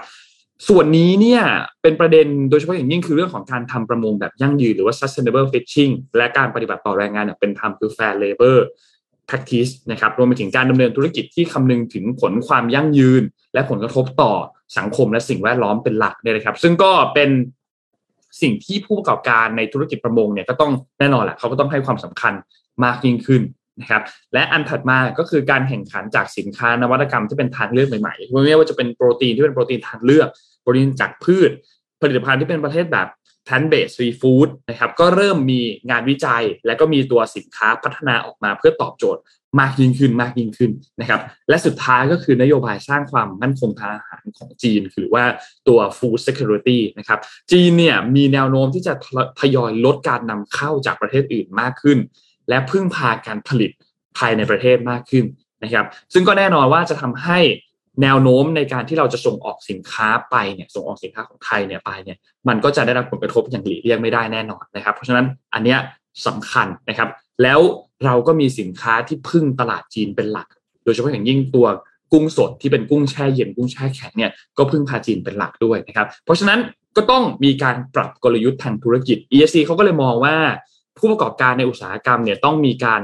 ส่วนนี้เนี่ยเป็นประเด็นโดยเฉพาะอย่างยิ่งคือเรื่องของการทำประมงแบบยั่งยืนหรือว่า sustainable fishing และการปฏิบัติต่อแรงงานอย่างเป็นธรรมคือ fair labor practice นะครับรวมไปถึงการดำเนินธุรกิจที่คำนึงถึงผลความยั่งยืน และผลกระทบต่อสังคมและสิ่งแวดล้อมเป็นหลักเนี่ยนะครับ ซึ่งก็เป็นสิ่งที่ผู้ประกอบการในธุรกิจประมงเนี่ยก็ต้องแน่นอนแหละเขาก็ต้องให้ความสำคัญมากยิ่งขึ้นนะครับและอันถัดมาก็คือการแข่งขันจากสินค้านวัตกรรมที่เป็นทางเลือกใหม่ๆไม่ว่าจะเป็นโปรตีนที่เป็นโปรตีนทางเลือก โปรตีนจากพืช ผลิตภัณฑ์ที่เป็นประเภทแบบ plant-based seafood นะครับ ก็เริ่มมีงานวิจัย และก็มีตัวสินค้าพัฒนาออกมาเพื่อตอบโจทย์มากยิ่งขึ้นมากยิ่งขึ้นนะครับ และสุดท้ายก็คือนโยบายสร้างความมั่นคงทางอาหารของจีนคือว่าตัว food security นะครับ จีนเนี่ยมีแนวโน้มที่จะทยอยลดการนำเข้าจากประเทศอื่นมากขึ้น และพึ่งพาการผลิตภายในประเทศมากขึ้นนะครับ ซึ่งก็แน่นอนว่าจะทำให้ แนวโน้มในการที่เราจะส่งออกสินค้าไปเนี่ยส่งออกสินค้าของไทยเนี่ยไปเนี่ยมันก็จะได้รับผลกระทบอย่างหลีกเลี่ยงไม่ได้แน่นอนนะครับ เพราะฉะนั้นอันเนี้ยสำคัญนะครับ แล้วเราก็มีสินค้าที่พึ่งตลาดจีนเป็นหลัก โดยเฉพาะอย่างยิ่งตัวกุ้งสดที่เป็นกุ้งแช่เย็นกุ้งแช่แข็งเนี่ยก็พึ่งพาจีนเป็นหลักด้วยนะครับ เพราะฉะนั้นก็ต้องมีการปรับกลยุทธ์ทางธุรกิจ ESC เขาก็เลยมองว่าผู้ประกอบการในอุตสาหกรรมเนี่ยต้องมีการ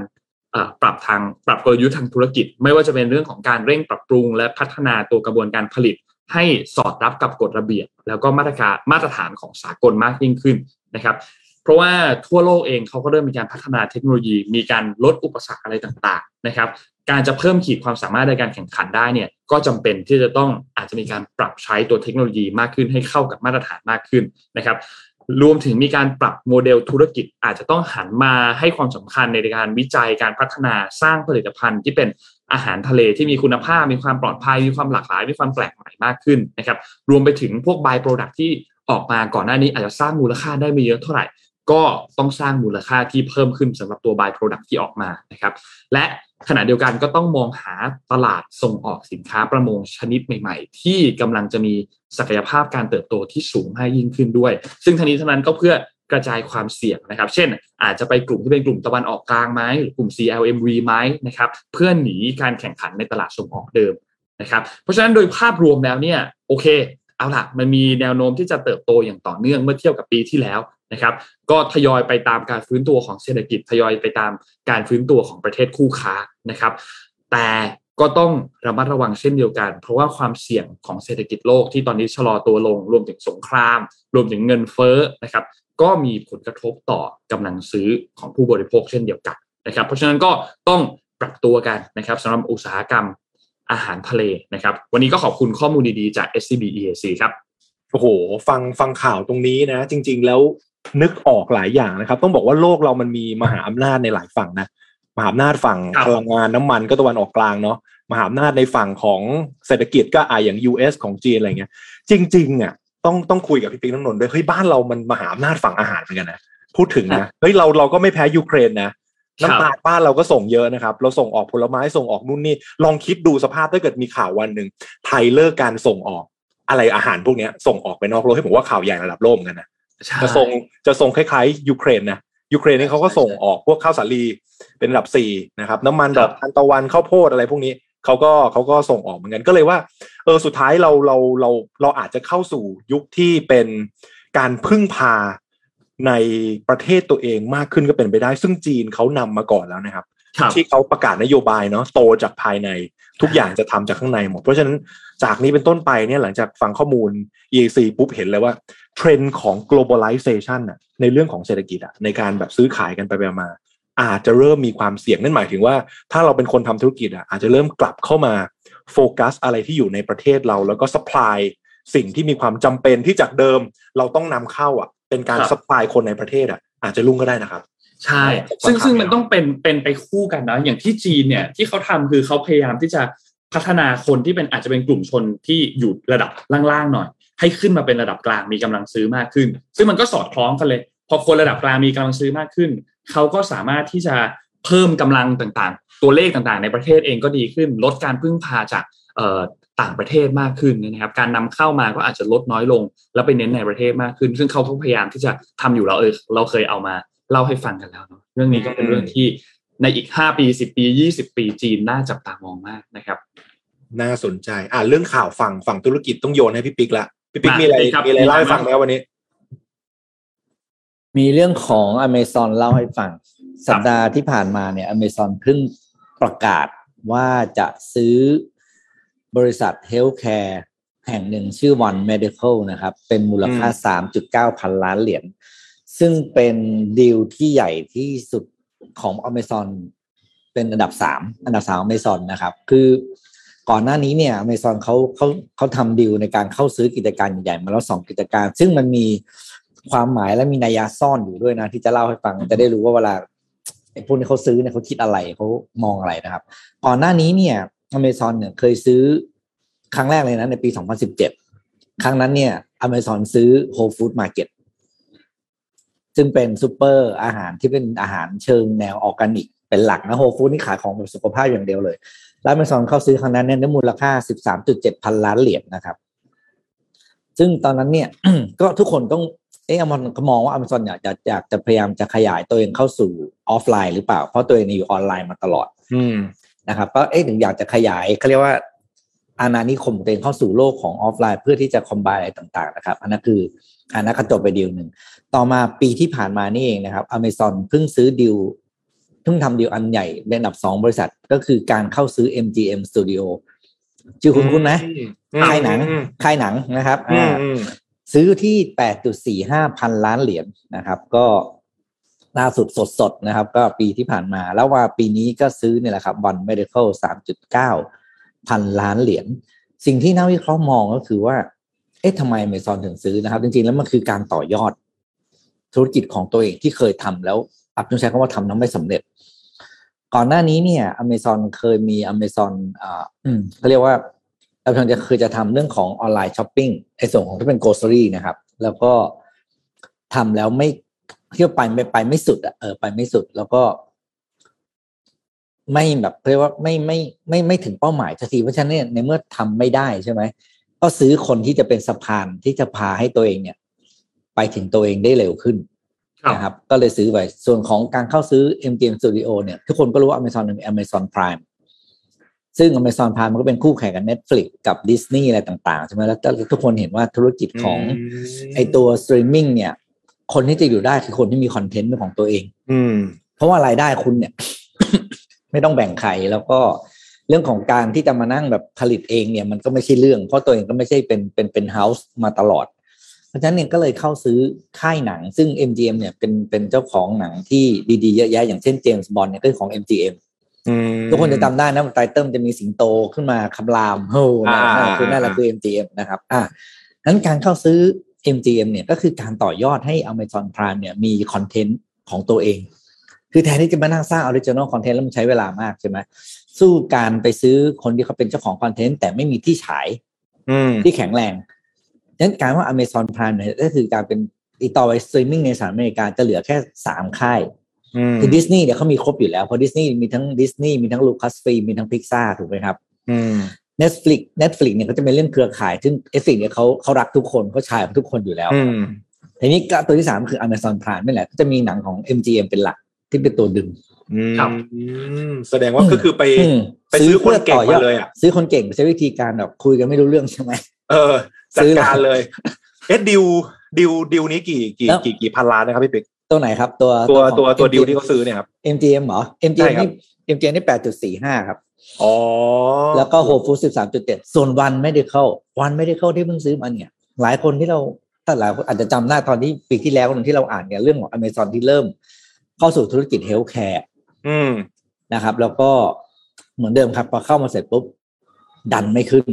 ปรับทางปรับกลยุทธ์ทางธุรกิจ ไม่ว่าจะเป็นเรื่องของการเร่งปรับปรุง และพัฒนาตัวกระบวนการผลิต ให้สอดรับกับกฎระเบียบ แล้วก็มาตรการมาตรฐานของสากลมากยิ่งขึ้นนะครับ เพราะว่าทั่วโลกเองเขาก็เริ่มมีการพัฒนาเทคโนโลยี มีการลดอุปสรรคอะไรต่างๆนะครับ การจะเพิ่มขีดความสามารถในการแข่งขันได้เนี่ยก็จำเป็นที่จะต้องอาจจะมีการปรับใช้ตัวเทคโนโลยีมากขึ้นให้เข้ากับมาตรฐานมากขึ้นนะครับ รวมถึงมีการปรับโมเดลธุรกิจอาจจะต้องหันมาให้ความสำคัญในการวิจัยการพัฒนาสร้างผลิตภัณฑ์ที่เป็นอาหารทะเลที่มีคุณภาพ มีความปลอดภัย มีความหลากหลาย มีความแปลกใหม่มากขึ้นนะครับ รวมไปถึงพวกบายโปรดักที่ออกมาก่อนหน้านี้อาจจะสร้างมูลค่าได้ไม่เยอะเท่าไหร่ ก็ต้องสร้างมูลค่าที่เพิ่มขึ้นสำหรับตัวบายโปรดักที่ออกมานะครับ และขณะเดียวกันก็ต้องมองหาตลาดส่งออกสินค้าประมงชนิดใหม่ ๆ ที่กำลังจะมีศักยภาพการเติบโตที่สูงให้ยิ่งขึ้นด้วย ซึ่งทั้งนี้ทั้งนั้นก็เพื่อกระจายความเสี่ยงนะครับ เช่น อาจจะไปกลุ่มที่เป็นกลุ่มตะวันออกกลางไหมหรือกลุ่ม CLMV ไหมนะครับเพื่อหนีการแข่งขันในตลาดส่งออกเดิมนะครับ เพราะฉะนั้นโดยภาพรวมแล้วเนี่ยโอเคเอาล่ะมันมีแนวโน้มที่จะเติบโตอย่างต่อเนื่องเมื่อเทียบกับปีที่แล้ว นะครับ ก็ทยอยไปตามการฟื้นตัวของเศรษฐกิจทยอยไปตามการฟื้นตัวของประเทศคู่ค้านะครับ แต่ก็ต้องระมัดระวังเช่นเดียวกัน เพราะว่าความเสี่ยงของเศรษฐกิจโลกที่ตอนนี้ชะลอตัวลง รวมถึงสงคราม รวมถึงเงินเฟ้อนะครับ ก็มีผลกระทบต่อกำลังซื้อของผู้บริโภคเช่นเดียวกันนะครับ เพราะฉะนั้นก็ต้องปรับตัวกันนะครับสำหรับอุตสาหกรรมอาหารทะเลนะครับ วันนี้ก็ขอบคุณข้อมูลดีๆจาก SCB EAC ครับโอ้โห ฟังฟังข่าวตรงนี้นะ จริง ๆ แล้ว นึกออกหลายอย่างนะครับ ต้องบอกว่าโลกเรามันมีมหาอำนาจในหลายฝั่งนะมหาอำนาจฝั่งครับพลังงานน้ำมันก็ตะวันออกกลางเนาะมหาอำนาจในฝั่งของเศรษฐกิจก็อ่าอย่าง US ของจีนอะไรเงี้ย จริง ๆอะต้องต้องคุยกับพี่ปิ๊กน้ำนนท์ด้วยเฮ้ยบ้านเรามันมหาอำนาจฝั่งอาหารเหมือนกันนะพูดถึงนะเฮ้ยเราเราก็ไม่แพ้ยูเครนนะน้ำตาลบ้านเราก็ส่งเยอะนะครับ เราส่งออกผลไม้ส่งออกนู่นนี่ ลองคิดดูสภาพถ้าเกิดมีข่าววันหนึ่งไทยเลิกการส่งออกอะไรอาหารพวกเนี้ยส่งออกไปนอกโลกให้ผมว่าข่าวใหญ่ระดับโลกเหมือนกันนะใช่ จะส่งจะส่งคล้ายๆยูเครนนะยูเครนนี่เขาก็ส่งออกพวกข้าวสาลีเป็นระดับสี่นะครับ น้ำมันดอกทานตะวันข้าวโพดอะไรพวกนี้เขาก็เขาก็ส่งออกเหมือนกันก็เลยว่า เออสุดท้ายเราเราเราเราอาจจะเข้าสู่ยุคที่เป็นการพึ่งพาในประเทศตัวเองมากขึ้นก็เป็นไปได้ ซึ่งจีนเขานำมาก่อนแล้วนะครับครับ ที่เขาประกาศนโยบายเนาะโตจากภายในทุกอย่างจะทำจากข้างในหมด เพราะฉะนั้นจากนี้เป็นต้นไปเนี่ยหลังจากฟังข้อมูล EAC ปุ๊บเห็นเลยว่าเทรนด์ของ globalization น่ะในเรื่องของเศรษฐกิจอะในการแบบซื้อขายกันไปๆมา อาจจะเริ่มมีความเสี่ยงนั่นหมายถึงว่า ถ้าเราเป็นคนทำธุรกิจอะอาจจะเริ่มกลับเข้ามาโฟกัสอะไรที่อยู่ในประเทศเราแล้วก็ supply สิ่งที่มีความจำเป็นที่จากเดิมเราต้องนำเข้าอะเป็นการครับ supply คนในประเทศอะอาจจะรุ่งก็ได้นะครับ ใช่ ซึ่งซึ่งมันต้องเป็นเป็นไปคู่กันนะอย่างที่จีนเนี่ยที่เขาทำคือเขาพยายามที่จะพัฒนาคนที่เป็นอาจจะเป็นกลุ่มชนที่อยู่ระดับล่างๆหน่อย ให้ขึ้นมาเป็นระดับกลางมีกำลังซื้อมากขึ้น ซึ่งมันก็สอดคล้องกันเลย พอคนระดับกลางมีกำลังซื้อมากขึ้น เขาก็สามารถที่จะเพิ่มกำลังต่างๆ ตัวเลขต่างๆ ในประเทศเองก็ดีขึ้น ลดการพึ่งพาจากเอ่อต่างประเทศมากขึ้นนะครับ การนำเข้ามาก็อาจจะลดน้อยลง แล้วไปเน้นในประเทศมากขึ้น ซึ่งเขาก็พยายามที่จะทำอยู่แล้วเออเราเคยเอามา เล่าให้ฟังกันแล้วเนาะเรื่องนี้ก็เป็นเรื่องที่ในอีกห้าปีสิบปียี่สิบปีจีนน่าจับตามองมากนะครับน่าสนใจ อ่าเรื่องข่าวฝั่งฝั่งธุรกิจต้องโยนให้พี่ปิ๊กละพี่ปิ๊กมามีอะไรครับมีอะไรเล่าให้มีอะไรฟังไหมครับวันนี้ มีเรื่องของอเมซอนเล่าให้ฟัง สัปดาห์ที่ผ่านมาเนี่ยอเมซอนเพิ่งประกาศว่าจะซื้อบริษัท healthcare แห่งหนึ่งชื่อ One Medical นะครับ เป็นมูลค่า 3.9 พันล้านเหรียญ ซึ่งเป็นดีลที่ใหญ่ที่สุดของ Amazon เป็นอันดับสามอันดับสาม Amazon นะครับ คือก่อนหน้านี้เนี่ย Amazon เขาเขาเขาทำดีลในการเข้าซื้อกิจการใหญ่ๆมาแล้วสองกิจการ ซึ่งมันมีความหมายและมีนัยยะซ่อนอยู่ด้วยนะ ที่จะเล่าให้ฟังจะได้รู้ว่าเวลาไอ้พวกนี้เขาซื้อเนี่ยเขาคิดอะไรเขามองอะไรนะครับ ก่อนหน้านี้เนี่ย Amazon เนี่ยเคยซื้อครั้งแรกเลยนะในปี 2017 ครั้งนั้นเนี่ย Amazon ซื้อ Whole Food Market ซึ่งเป็นซูเปอร์อาหารที่เป็นอาหารเชิงแนวออร์แกนิก เป็นหลักนะ Whole Food นี่ขายของแบบสุขภาพอย่างเดียวเลย แล้ว Amazon เข้าซื้อครั้งนั้นเนี่ยได้มูลค่า 13.7 พันล้านเหรียญนะครับ ซึ่งตอนนั้นเนี่ย ก็ทุกคนต้องเอ๊ะมันก็มองว่า Amazon อยากจะอยากจะพยายามจะขยายตัวเองเข้าสู่ออฟไลน์หรือเปล่า เพราะตัวเองอยู่ออนไลน์มาตลอด อืมนะครับก็เอ๊ะถึงอยากจะขยายเขาเรียกว่าอาณานิคมของตัวเองเข้าสู่โลกของออฟไลน์ เพื่อที่จะคอมบายอะไรต่าง ๆ นะครับ อันนั้นคือ อันนั้นก็จบไปดีลหนึ่ง ต่อมาปีที่ผ่านมานี่เองนะครับ Amazon เพิ่งซื้อดีลเพิ่งทำดีลอันใหญ่เป็นอันดับสองบริษัทก็คือการเข้าซื้อ MGM Studio ชื่อคุณคุณไหมอืมค่ายหนังอืมค่ายหนังนะครับอือ่ามอืมซื้อที่8.45พันล้านเหรียญนะครับ ก็ล่าสุดสดๆนะครับ ก็ปีที่ผ่านมาแล้วว่าปีนี้ก็ซื้อเนี่ยแหละครับ One Medical 3.9พันล้านเหรียญสิ่งที่นักวิเคราะห์มองก็คือว่า เอ๊ะทำไมอเมซอนถึงซื้อนะครับ จริงๆ แล้วมันคือการต่อยอดธุรกิจของตัวเองที่เคยทำแล้วอับต้องใช้คำว่าทำแล้วไม่สำเร็จ ก่อนหน้านี้เนี่ยอเมซอนเคยมีอเมซอนอ่าอืมเขาเรียกว่าเรากำลังจะคือจะทำเรื่องของ online shopping ไอ้ส่วนของที่เป็นโกล s รี่นะครับ แล้วก็ทำแล้วไม่เที่ยวไปไม่ไปไม่สุดอะเออไปไม่สุดแล้วก็ไม่แบบเรียกว่าไม่ไม่ไม่ไม่ถึงเป้าหมายสักทีเพราะฉะนั้นเนี่ยในเมื่อทำไม่ได้ใช่ไหม ก็ซื้อคนที่จะเป็นสะพานที่จะพาให้ตัวเองเนี่ย ไปถึงตัวเองได้เร็วขึ้นครับนะครับ ก็เลยซื้อไปส่วนของการเข้าซื้อ MGM Studio เนี่ยทุกคนก็รู้ว่า Amazon มี Amazon Prime ซึ่ง Amazon Prime มันก็เป็นคู่แข่งกับ Netflix กับ Disney อะไรต่างๆ ใช่ไหมแล้วทุกคนเห็นว่าธุรกิจของไอตัวสตรีมมิ่งเนี่ย คนที่จะอยู่ได้คือคนที่มีคอนเทนต์เป็นของตัวเอง อืมเพราะว่ารายได้คุณเนี่ย ไม่ต้องแบ่งใครแล้วก็ เรื่องของการที่จะมานั่งแบบผลิตเองเนี่ยมันก็ไม่ใช่เรื่อง เพราะตัวเองก็ไม่ใช่เป็นเป็นเป็น house มาตลอด เพราะฉะนั้นเนี่ยก็เลยเข้าซื้อค่ายหนัง ซึ่ง MGM เนี่ยเป็นเป็นเจ้าของหนังที่ดีๆเยอะแยะอย่างเช่น James Bond เนี่ยก็คือของ MGM อืมทุกคนจะจำได้นะ title จะมีสิงโตขึ้นมาคำรามโอ้นั่นอ่านั่นคือนั่นแหละคือ MGM นะครับอ่านั้นการเข้าซื้อ MGM เนี่ยก็คือการต่อยอดให้ Amazon Prime เนี่ยมีคอนเทนต์ของตัวเอง คือแทนที่จะมานั่งสร้าง original content แล้วมันใช้เวลามากใช่ไหม สู้การไปซื้อคนที่เขาเป็นเจ้าของคอนเทนต์แต่ไม่มีที่ฉายอืมที่แข็งแรงดังนั้นการว่า Amazon Prime เนี่ยก็คือการเป็นอีกต่อไปสตรีมมิ่งในสหรัฐอเมริกาจะเหลือแค่สามค่ายอืมคือดิสนีย์เนี่ยเขามีครบอยู่แล้วเพราะดิสนีย์มีทั้งดิสนีย์มีทั้ง Lucasfilm มีทั้งพิกซาถูกไหมครับอืม Netflix Netflix เนี่ยเขาจะเป็นเรื่องเครือข่าย ซึ่ง Netflix เนี่ยเขาเขารักทุกคนเขาชายทุกคนอยู่แล้วอืมทีนี้ก็ตัวที่สามคือ Amazon Prime นี่แหละก็จะมีหนังของ MGM เป็นหลักที่เป็นตัวดึงอืม ครับแสดงว่าก็คือไปอืมไปซื้อคนเก่งมาเลยอะซื้อคนเก่งใช้วิธีการแบบคุยกันไม่รู้เรื่องใช่ไหมเออจัดซื้อเลยการเลย เอ๊ะดิวดิวดิวนี้กี่กี่แล้วกี่กี่พันล้านนะครับพี่ปิ๊กตัวไหนครับ ตัวตัวของตัวตัวดิว MGM ที่เขาซื้อเนี่ยครับ MGM เหรอใช่ MGM ครับนี่ MGM นี่แปดจุดสี่ห้าครับอ๋อแล้วก็โฮฟูสิบสามจุดเจ็ดส่วน One Medical ครับ One Medical ที่เพิ่งซื้อมาเนี่ย หลายคนที่เราถ้าหลายคนอาจจะจำได้ตอนที่ปีที่แล้วที่เราอ่านเนี่ยเรื่องของ Amazon ที่เริ่ม เข้าสู่ธุรกิจ healthcare อืมนะครับ แล้วก็เหมือนเดิมครับพอเข้ามาเสร็จปุ๊บดันไม่ขึ้น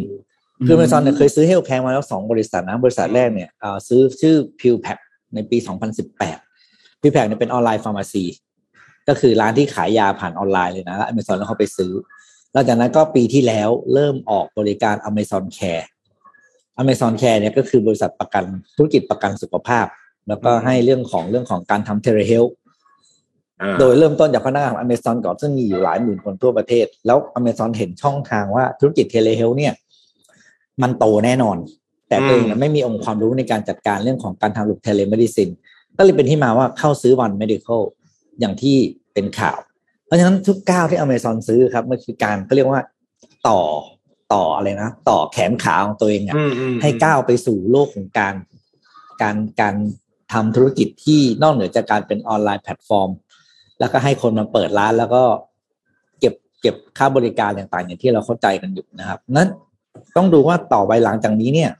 คือ Amazon เนี่ยเคยซื้อ healthcare มาแล้วสองบริษัทนะ บริษัทแรกเนี่ยซื้อชื่อ p i l p a c ในปี 2018 p i l p a c เนี่ยเป็น online pharmacy ก็คือร้านที่ขายยาผ่านออนไลน์เลยนะแล้ว Amazon แล้วเขาไปซื้อหลังจากนั้นก็ปีที่แล้วเริ่มออกบริการ Amazon Care Amazon Care เนี่ยก็คือบริษัทประกันธุรกิจประกันสุขภาพ แล้วก็ให้เรื่องของเรื่องของการทำ telehealth โดยเริ่มต้นจากพนักงานของ Amazon ก่อนซึ่งมีอยู่หลายหมื่นคนทั่วประเทศ แล้ว Amazon เห็นช่องทางว่าธุรกิจ telehealth เนี่ย มันโตแน่นอน แต่ตัวเองเนี่ยไม่มีองค์ความรู้ในการจัดการเรื่องของการทำลูก telemedicine ก็เลยเป็นที่มาว่าเข้าซื้อวัน medical อย่างที่เป็นข่าว เพราะฉะนั้นทุกก้าวที่ Amazon ซื้อครับมันคือการเขาเรียกว่าต่อต่ออะไรนะ ต่อแขนขาของตัวเองอะอืมอืมให้ก้าวไปสู่โลกของการการการทำธุรกิจที่นอกเหนือจากการเป็นออนไลน์แพลตฟอร์ม แล้วก็ให้คนมาเปิดร้านแล้วก็เก็บเก็บค่าบริการต่างๆอย่างที่เราเข้าใจกันอยู่นะครับ นั้นต้องดูว่าต่อไปหลังจากนี้เนี่ย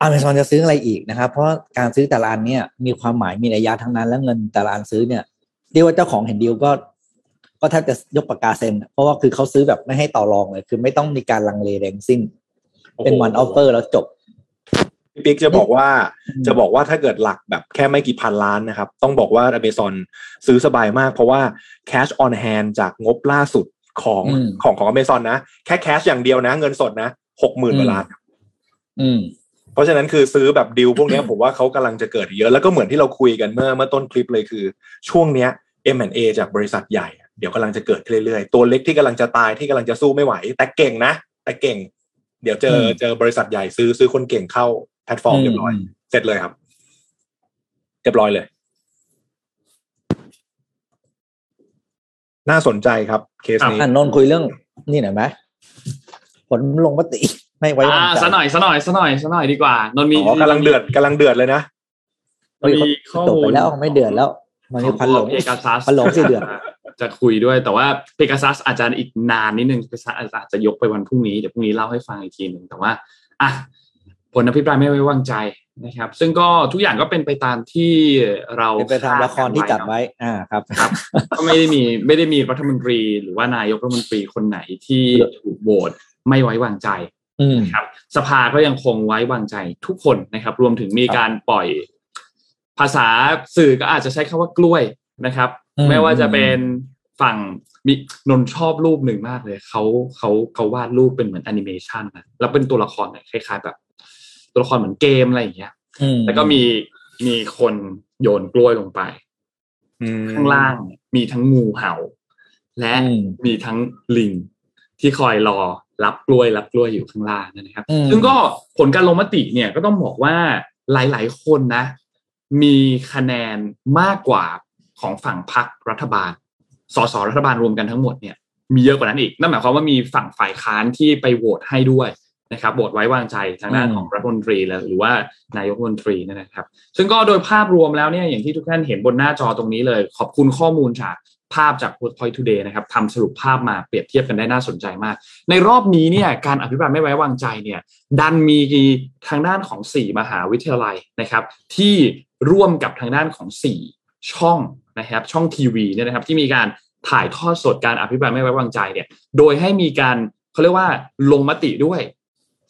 อเมซอนจะซื้ออะไรอีกนะครับ เพราะการซื้อแต่ละอันเนี่ยมีความหมายมีระยะทั้งนั้น แล้วเงินแต่ละอันซื้อเนี่ยเรียกว่าเจ้าของเห็นดีลก็ ก็แทบจะยกปากกาเซ็นเพราะว่าคือเขาซื้อแบบไม่ให้ต่อรองเลย คือไม่ต้องมีการลังเลแรงสิ้น เป็น one offer แล้วจบ ปิ๊กจะบอกว่าอืมจะบอกว่าถ้าเกิดหลักแบบแค่ไม่กี่พันล้านนะครับ ต้องบอกว่า Amazon ซื้อสบายมาก เพราะว่า cash on hand จากงบล่าสุดของอืมของของ Amazon นะ แค่ cash อย่างเดียวนะ เงินสดนะหกหมื่นกว่าล้านอืมเพราะฉะนั้นคือซื้อแบบดิวพวกเนี้ยผมว่าเขากำลังจะเกิดเยอะ แล้วก็เหมือนที่เราคุยกันเมื่อเมื่อต้นคลิปเลยคือ ช่วงเนี้ย M&A จากบริษัทใหญ่อะเดี๋ยวกำลังจะเกิดขึ้นเรื่อยๆ ตัวเล็กที่กำลังจะตายที่กำลังจะสู้ไม่ไหว แต่เก่งนะ แต่เก่ง เดี๋ยวเจออืมเจอบริษัทใหญ่ซื้อซื้อคนเก่งเข้า แพลตฟอร์มอืมเรียบร้อยอืมเสร็จเลยครับ เรียบร้อยเลย น่าสนใจครับ เคสนี้อะนนท์คุยเรื่อง นี่หน่อยไหมผลลงมติไม่ไว้วาอ่างใจซะหน่อยซะหน่อยซะหน่อยซะหน่อยดีกว่านนท์มีอ๋อกำลังเดือดกำลังเดือดเลยนะมันมีข้อจบมูไปลแล้วไม่เดือดแล้วมันมีควันหลงเพกาซัสควันหลงสิเดือดจะคุยด้วยแต่ว่าเพกาซัสอาจจะอีกนานนิดนึงเพกาซัสอาจจะยกไปวันพรุ่งนี้เดี๋ยวพรุ่งนี้เล่าให้ฟังอีกทีหนึ่งแต่ว่าอะ ผลอภิปรายไม่ไว้วางใจนะครับ ซึ่งก็ทุกอย่างก็เป็นไปตามที่เราเป็นไปตามละครที่จัดไว้อ่าครับครับ ก็ไม่ได้มีไม่ได้มีรัฐมนตรี หรือว่านายกรัฐมนตรีคนไหนที่ถูกโหวตไม่ไว้วางใจอืมนะครับ สภาก็ยังคงไว้วางใจทุกคนนะครับ รวมถึงมีการปล่อย ภาษาสื่อก็อาจจะใช้คำว่ากล้วยนะครับอืมไม่ว่าจะเป็นฝั่งมีนนท์ชอบรูปหนึ่งมากเลยเขาเขาเขาวาดรูปเป็นเหมือนแอนิเมชันนะแล้วเป็นตัวละครเนี่ยคล้ายๆแบบ ตัวละครเหมือนเกมอะไรอย่างเงี้ยอืมแล้วก็มีมีคนโยนกล้วยลงไปอืมข้างล่างเนี่ยมีทั้งงูเห่า และอืมมีทั้งลิงที่คอยรอรับกล้วยรับกล้วยอยู่ข้างล่างนะครับอืมซึ่งก็ผลการลงมติเนี่ยก็ต้องบอกว่าหลาย ๆ คนนะ มีคะแนนมากกว่าของฝั่งพรรครัฐบาล สสรัฐบาลรวมกันทั้งหมดเนี่ยมีเยอะกว่านั้นอีก นั่นหมายความว่ามีฝั่งฝ่ายค้านที่ไปโหวตให้ด้วย นะครับโหวตไว้วางใจทางด้านอืมของรัฐมนตรีแล้วหรือว่านายกรัฐมนตรีเนยนะครับ ซึ่งก็โดยภาพรวมแล้วเนี่ยอย่างที่ทุกท่านเห็นบนหน้าจอตรงนี้เลย ขอบคุณข้อมูลจากภาพจาก Point Today นะครับทำสรุปภาพมาเปรียบเทียบกันได้น่าสนใจมาก ในรอบนี้เนี่ยการอภิปรายไม่ไว้วางใจเนี่ยดันมีทางด้านของ 4 มหาวิทยาลัยนะครับ ที่ร่วมกับทางด้านของ 4 ช่องนะครับช่องทีวีเนี่ยนะครับที่มีการถ่ายทอดสดการอภิปรายไม่ไว้วางใจเนี่ยโดยให้มีการเขาเรียกว่าลงมติด้วย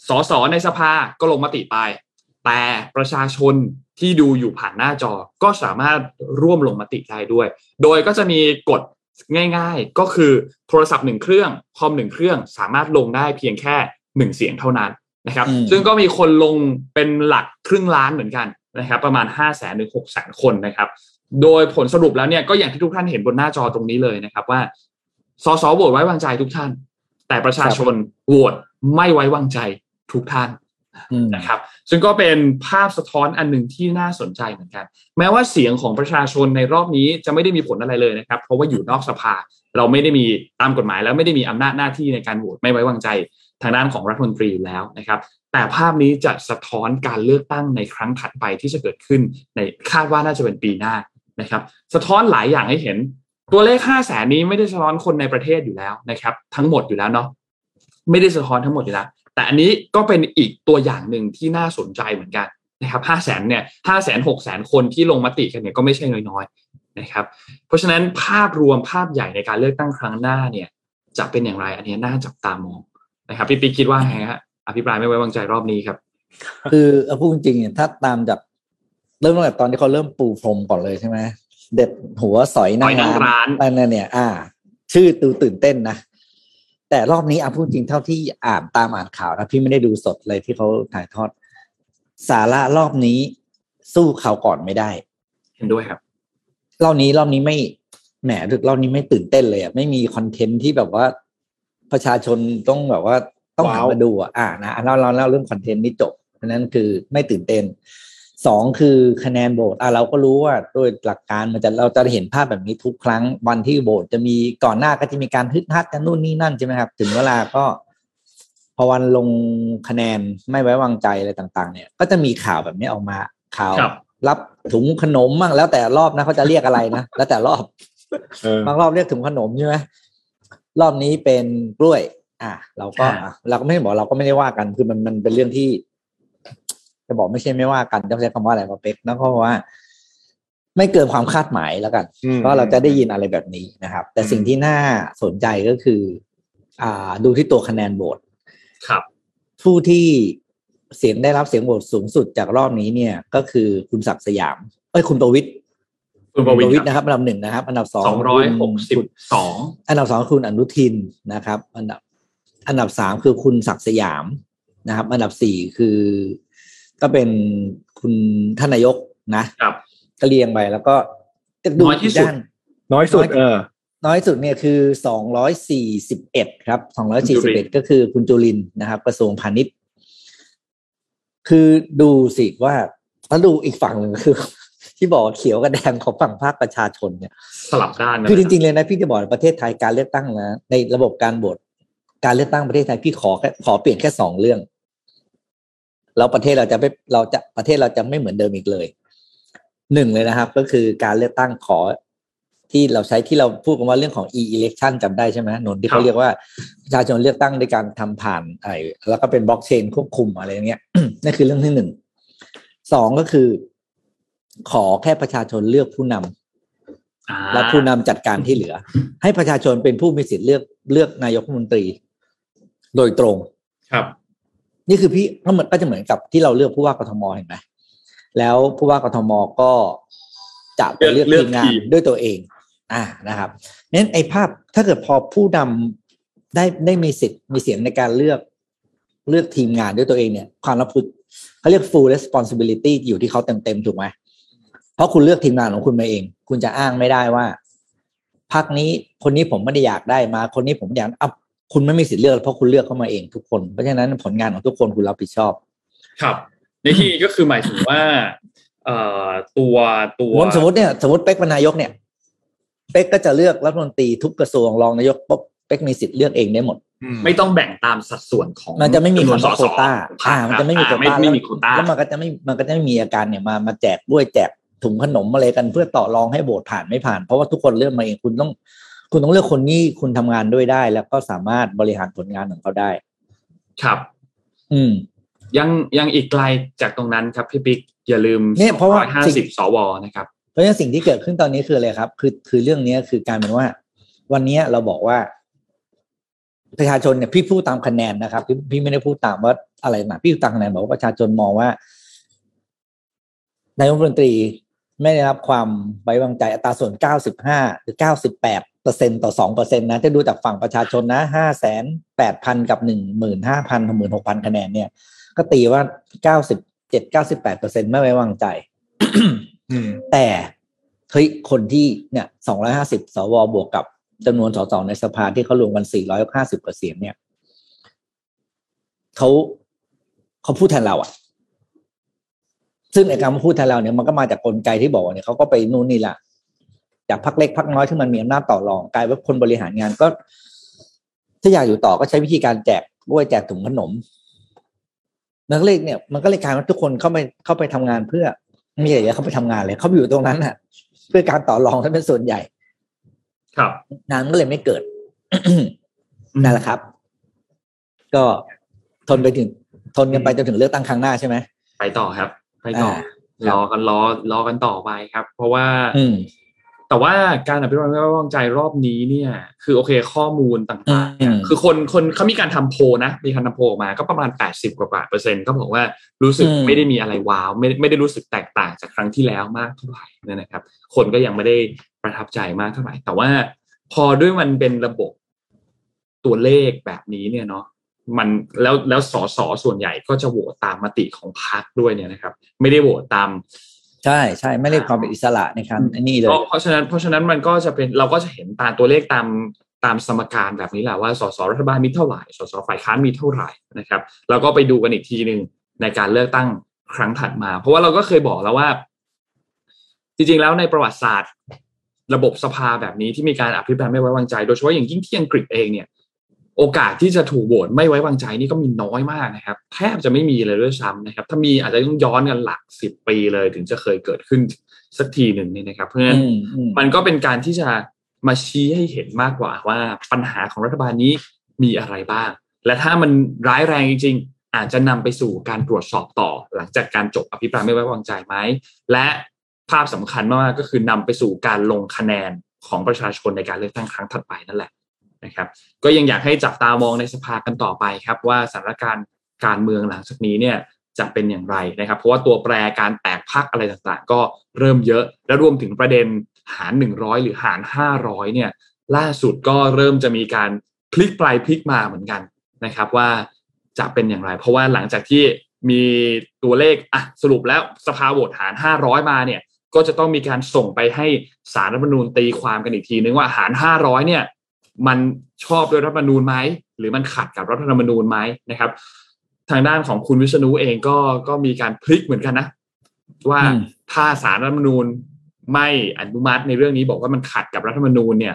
สสในสภาก็ลงมติไป แต่ประชาชนที่ดูอยู่ผ่านหน้าจอก็สามารถร่วมลงมติได้ด้วย โดยก็จะมีกฎง่ายๆ ก็คือโทรศัพท์หนึ่งเครื่องคอมหนึ่งเครื่องสามารถลงได้เพียงแค่หนึ่งเสียงเท่านั้นนะครับอืมซึ่งก็มีคนลงเป็นหลักครึ่งล้านเหมือนกันนะครับ ประมาณ5 0 0แสนถึง6แสนคนนะครับ โดยผลสรุปแล้วเนี่ยก็อย่างที่ทุกท่านเห็นบนหน้าจอตรงนี้เลยนะครับว่าสสโหวตไว้วางใจทุกท่าน แต่ประชาชนโหวตไม่ไว้วางใจ ทุกท่านอืมนะครับ ซึ่งก็เป็นภาพสะท้อนอันหนึ่งที่น่าสนใจเหมือนกัน แม้ว่าเสียงของประชาชนในรอบนี้จะไม่ได้มีผลอะไรเลยนะครับ เพราะว่าอยู่นอกสภา เราไม่ได้มีตามกฎหมาย แล้วไม่ได้มีอำนาจหน้าที่ในการโหวตไม่ไว้วางใจทางด้านของรัฐมนตรีอยู่แล้วนะครับ แต่ภาพนี้จะสะท้อนการเลือกตั้งในครั้งถัดไปที่จะเกิดขึ้นในคาดว่าน่าจะเป็นปีหน้านะครับ สะท้อนหลายอย่างให้เห็น ตัวเลข5 0 0แสนนี้ไม่ได้สะท้อนคนในประเทศอยู่แล้วนะครับ ทั้งหมดอยู่แล้วเนาะไม่ได้สะท้อนทั้งหมดอยู่แล้ว แต่อันนี้ก็เป็นอีกตัวอย่างหนึ่งที่น่าสนใจเหมือนกันนะครับ5 0 0แสนเนี่ย5 0 0แสน6แสนคนที่ลงมติกันเนี่ยก็ไม่ใช่น้อยๆนะครับ เพราะฉะนั้นภาพรวมภาพใหญ่ในการเลือกตั้งครั้งหน้าเนี่ย จะเป็นอย่างไร อันนี้น่าจับตามองนะครับพี่ปิ๊กคิดว่าไงฮะอภิปรายไม่ไว้วางใจรอบนี้ครับ คือเอาพูดจริงๆเนี่ยถ้าตามจากเริ่มตั้งแต่ตอนที่เขาเริ่มปูพรมก่อนเลยใช่ไหมเด็ดหัวสอยสอยนั่นั่งงร้านอันนั้นเนี่ย อ่า ชื่อตูตื่นเต้นนะ แต่รอบนี้เอาพูดจริงเท่าที่อ่านตามอ่านข่าวนะพี่ไม่ได้ดูสดเลยที่เขาถ่ายทอด สาระรอบนี้สู้เขาวก่อนไม่ได้ เห็นด้วยครับ รอบนี้รอบนี้ไม่แหมรอบนี้ไม่ตื่นเต้นเลยอะไม่มีคอนเทนต์ที่แบบว่าประชาชนต้องแบบว่าต้องหาว้าวมาดูอะอ่านะเราเราเล่าเรื่องคอนเทนต์นี้จบเพราะฉะนั้นคือไม่ตื่นเต้น สองคือคะแนนโหวตอะเราก็รู้ว่าโดยหลักการมันจะเราจะเห็นภาพแบบนี้ทุกครั้งวันที่โหวตจะมีก่อนหน้าก็จะมีการฮึดฮัดกันนู่นนี่นั่นใช่ไหมครับ ถึงเวลาก็ พอวันลงคะแนนไม่ไว้วางใจอะไรต่าง ๆ เนี่ย ก็จะมีข่าวแบบนี้ออกมาข่าวครับรับถุงขนมมั่งแล้วแต่รอบนะเขาจะเรียกอะไรนะแล้วแต่รอบเออบางรอบเรียกถุงขนมใช่ไหมรอบนี้เป็นกล้วย อะ เราก็อ่าอะเราก็ไม่ได้บอกเราก็ไม่ได้ว่ากันคือมันมันเป็นเรื่องที่ จะบอกไม่ใช่ไม่ว่ากันต้องใช้คำว่าอะไรมาเป็กแล้วก็ว่า ไม่เกินความคาดหมายแล้วกันอืมเพราะเราจะได้ยินอะไรแบบนี้นะครับ แต่สิ่งที่น่าสนใจก็คือ อ่า ดูที่ตัวคะแนนโหวตครับ ผู้ที่เสียงได้รับเสียงโหวตสูงสุดจากรอบนี้เนี่ย ก็คือคุณศักดิ์สยาม เอ้ยคุณประวิตรคุณประวิตรนะครับอันดับหนึ่งนะครับ อันดับสองสองร้อยหกสิบคุณสองอันดับสองคือคุณอนุทินนะครับ อันดับ อันดับสามคือคุณศักดิ์สยามนะครับ อันดับสี่คือ ก็เป็นคุณท่านนายกนะครับก็เรียงไปแล้วก็จะดูน้อยที่สุดด้านน้อยสุด เออ น้อยสุดเนี่ยคือสองร้อยสี่สิบเอ็ดครับสองร้อยสี่สิบเอ็ดก็คือคุณจุลินทร์นะครับ กระทรวงพาณิชย์ คือดูสิว่าแล้วดูอีกฝั่งหนึ่งคือ ที่บอกว่าเขียวกับแดงของฝั่งภาคประชาชนเนี่ย สลับด้านนะคือจริงๆเลยนะพี่จะบอกประเทศไทยการเลือกตั้งนะในระบบการโหวตการเลือกตั้งประเทศไทยพี่ขอแค่ขอเปลี่ยนแค่สองเรื่อง แล้วประเทศเราจะไม่เราจะประเทศเราจะไม่เหมือนเดิมอีกเลยหนึ่งเลยนะครับ ก็คือการเลือกตั้งขอที่เราใช้ที่เราพูดกันว่าเรื่องของ e-election จำได้ใช่ไหมนนท์ที่เขาเรียกว่าประชาชนเลือกตั้งด้วยการทำผ่านไอ้แล้วก็เป็นบล็อกเชนควบคุมอะไรอย่างเงี้ยนั่นคือเรื่องที่หนึ่งสองก็คือ ขอแค่ประชาชนเลือกผู้นำอ่าและผู้นำจัดการที่เหลือ ให้ประชาชนเป็นผู้มีสิทธิ์เลือกเลือกนายกรัฐมนตรี โดยตรงครับ นี่คือพี่ก็เหมือนก็จะเหมือนกับที่เราเลือกผู้ว่ากทมเห็นไหมแล้วผู้ว่ากทมก็จะไปเลือกเลือกทีมงานทีมด้วยตัวเอง อ่านะครับนั้นไอ้ภาพถ้าเกิดพอผู้นำได้ได้มีสิทธิ์มีเสียงในการเลือกเลือกทีมงานด้วยตัวเองเนี่ย ความรับผิดเขาเรียก full responsibility อยู่ที่เขาเต็มๆถูกไหมเพราะคุณเลือกทีมงานของคุณมาเอง คุณจะอ้างไม่ได้ว่าพักนี้คนนี้ผมไม่ได้อยากได้มา คนนี้ผมอยากอะ คุณไม่มีสิทธิ์เลือกเพราะคุณเลือกเข้ามาเองทุกคน เพราะฉะนั้นผลงานของทุกคนคุณรับผิดชอบ ครับ ในที่นี้ก็คือหมายถึงว่าเอ่อตัวตัวสมมติเนี่ยสมมติเป๊กเป็นนายกเนี่ยเป๊กก็จะเลือกรัฐมนตรีทุกกระทรวงรองนายกปุ๊บเป๊กมีสิทธิ์เลือกเองได้หมด ไม่ต้องแบ่งตามสัดส่วนของมันจะไม่มีจำนวนคำว่าสสโควต้าอ่า มันจะไม่มีโควอ่าไม่ต้าไม่มีโควต้าแล้วมันก็จะไม่มันก็จะไม่มีอาการเนี่ยมามาแจกด้วยแจกถุงขนมอะไรกันเพื่อต่อรองให้โบสผ่านไม่ผ่าน เพราะว่าทุกคนเลือกมาเองคุณต้อง คุณต้องเลือกคนนี้คุณทำงานด้วยได้ แล้วก็สามารถบริหารผลงานของเขาได้ ครับ อืม ยังยังอีกไกลจากตรงนั้นครับพี่ปิ๊กอย่าลืมเนี่ยเพราะว่าห้าสิ่สิบงสวนะครับ เพราะฉะนั้นสิ่งที่เกิดขึ้นตอนนี้คืออะไรครับ คือคือเรื่องนี้คือการเป็นว่า วันนี้เราบอกว่า ประชาชนเนี่ยพี่พูดตามคะแนนนะครับพี่พี่ไม่ได้พูดตามว่าอะไรนะพี่พูดตามคะแนนบอกว่าประชาชนมองว่านายกรัฐมนตรีไม่ได้รับความไว้วางใจอัตราส่วน 95 หรือ 98 เปอร์เซ็นต่อ2เปอร์เซ็นต์นะจะดูจากฝั่งประชาชนนะ5แสน8พันกับ15,000 16,000คะแนนเนี่ย ก็ตีว่า97 98เปอร์เซ็นต์ไม่ไว้วางใจอืมแต่เฮ้ยคนที่เนี่ยสองร้อยห้าสิบสวบวกกับจำนวนสสในสภาที่เขารวมกันสี่ร้อยห้าสิบกว่าเสียงเนี่ยเขาเขาพูดแทนเราอะซึ่งไอ้การพูดแทนเราเนี่ยมันก็มาจากกลไกที่บอกว่าเนี่ยเขาก็ไปนู่นนี่แหละ จากพักเล็กพักน้อยที่มันมีอำนาจต่อรองกลายว่าคนบริหารงานก็ ถ้าอยากอยู่ต่อก็ใช้วิธีการแจกกล้วยแจกถุงขนมนักเลขเนี่ยมันก็เลยกลายว่าทุกคนเข้าไปเข้าไปทำงานเพื่อไม่ใช่เขาไปทำงานเลย เขาไปอยู่ตรงนั้นน่ะ เพื่อการต่อรองท่านเป็นส่วนใหญ่ ครับงานมันก็เลยไม่เกิดนั่นแหละครับ ก็ทนไปถึง ทนกันไปจนถึงเลือกตั้งครั้งหน้าใช่ไหมไปต่อครับ ไปต่ออ่ารอกันรอรอกันต่อไปครับ เพราะว่าอืม แต่ว่าการอภิปรายไม่ไว้วางใจรอบนี้เนี่ย คือโอเคข้อมูลต่างๆเนี่ยอืมคือคนคนเขามีการทำโพลนะ มีการทำโพลออกมาก็ประมาณ 80 กว่าเปอร์เซ็นต์ก็บอกว่ารู้สึกไม่ได้มีอะไรว้าวไม่ไม่ได้รู้สึกแตกต่างจากครั้งที่แล้วมากเท่าไหร่เนี่ยนะครับ คนก็ยังไม่ได้ประทับใจมากเท่าไหร่ แต่ว่าพอด้วยมันเป็นระบบตัวเลขแบบนี้เนี่ยเนาะมันแล้วแล้วสสส่วนใหญ่ก็จะโหวตตามมติของพรรคด้วยเนี่ยนะครับ ไม่ได้โหวตตาม ใช่ใช่ไม่ได้ความเป็นอิสระในการอันนี้เลยเพราะเพราะฉะนั้นเพราะฉะนั้นมันก็จะเป็นเราก็จะเห็นตามตัวเลขตามตามสมการแบบนี้แหละว่าสสรัฐบาลมีเท่าไหร่สสฝ่ายค้านมีเท่าไหร่นะครับแล้วก็ไปดูกันอีกทีหนึ่งในการเลือกตั้งครั้งถัดมา เพราะว่าเราก็เคยบอกแล้วว่า จริงๆแล้วในประวัติศาสตร์ ระบบสภาแบบนี้ที่มีการอภิปรายไม่ไว้วางใจ โดยเฉพาะอย่างยิ่งที่อังกฤษเองเนี่ย โอกาสที่จะถูกโหวตไม่ไว้วางใจนี่ก็มีน้อยมากนะครับ แทบจะไม่มีเลยด้วยซ้ำนะครับ ถ้ามีอาจจะต้องย้อนกันหลักสิบปีเลยถึงจะเคยเกิดขึ้นสักทีหนึ่งเนี่ยนะครับ เพราะฉะนั้นอืมอืมมันก็เป็นการที่จะมาชี้ให้เห็นมากกว่าว่าปัญหาของรัฐบาลนี้มีอะไรบ้าง และถ้ามันร้ายแรงจริงๆอาจจะนำไปสู่การตรวจสอบต่อ หลังจากการจบอภิปรายไม่ไว้วางใจไหมและภาพสำคัญมากๆก็คือนำไปสู่การลงคะแนนของประชาชนในการเลือกตั้งครั้งถัดไปนั่นแหละ นะครับก็ยังอยากให้จับตามองในสภากันต่อไปครับว่าสถานการณ์การเมืองหลังจากนี้เนี่ยจะเป็นอย่างไรนะครับ เพราะว่าตัวแปรการแตกพักอะไรต่างๆ ก็เริ่มเยอะ และรวมถึงประเด็นหาร 100 หรือหาร 500เนี่ยล่าสุดก็เริ่มจะมีการพลิกไปพลิกมาเหมือนกันนะครับว่าจะเป็นอย่างไร เพราะว่าหลังจากที่มีตัวเลขอะสรุปแล้วสภาโหวตหาร 500 มาเนี่ยก็จะต้องมีการส่งไปให้สารรัฐธรรมนูญตีความกันอีกทีนึงว่าหาร 500เนี่ย มันชอบด้วยรัฐธรรมนูญไหมหรือมันขัดกับรัฐธรรมนูญไหมนะครับ ทางด้านของคุณวิษณุเองก็ก็มีการพลิกเหมือนกันนะ ว่าอืมถ้าสารรัฐธรรมนูญไม่อนุมัติในเรื่องนี้บอกว่ามันขัดกับรัฐธรรมนูญเนี่ย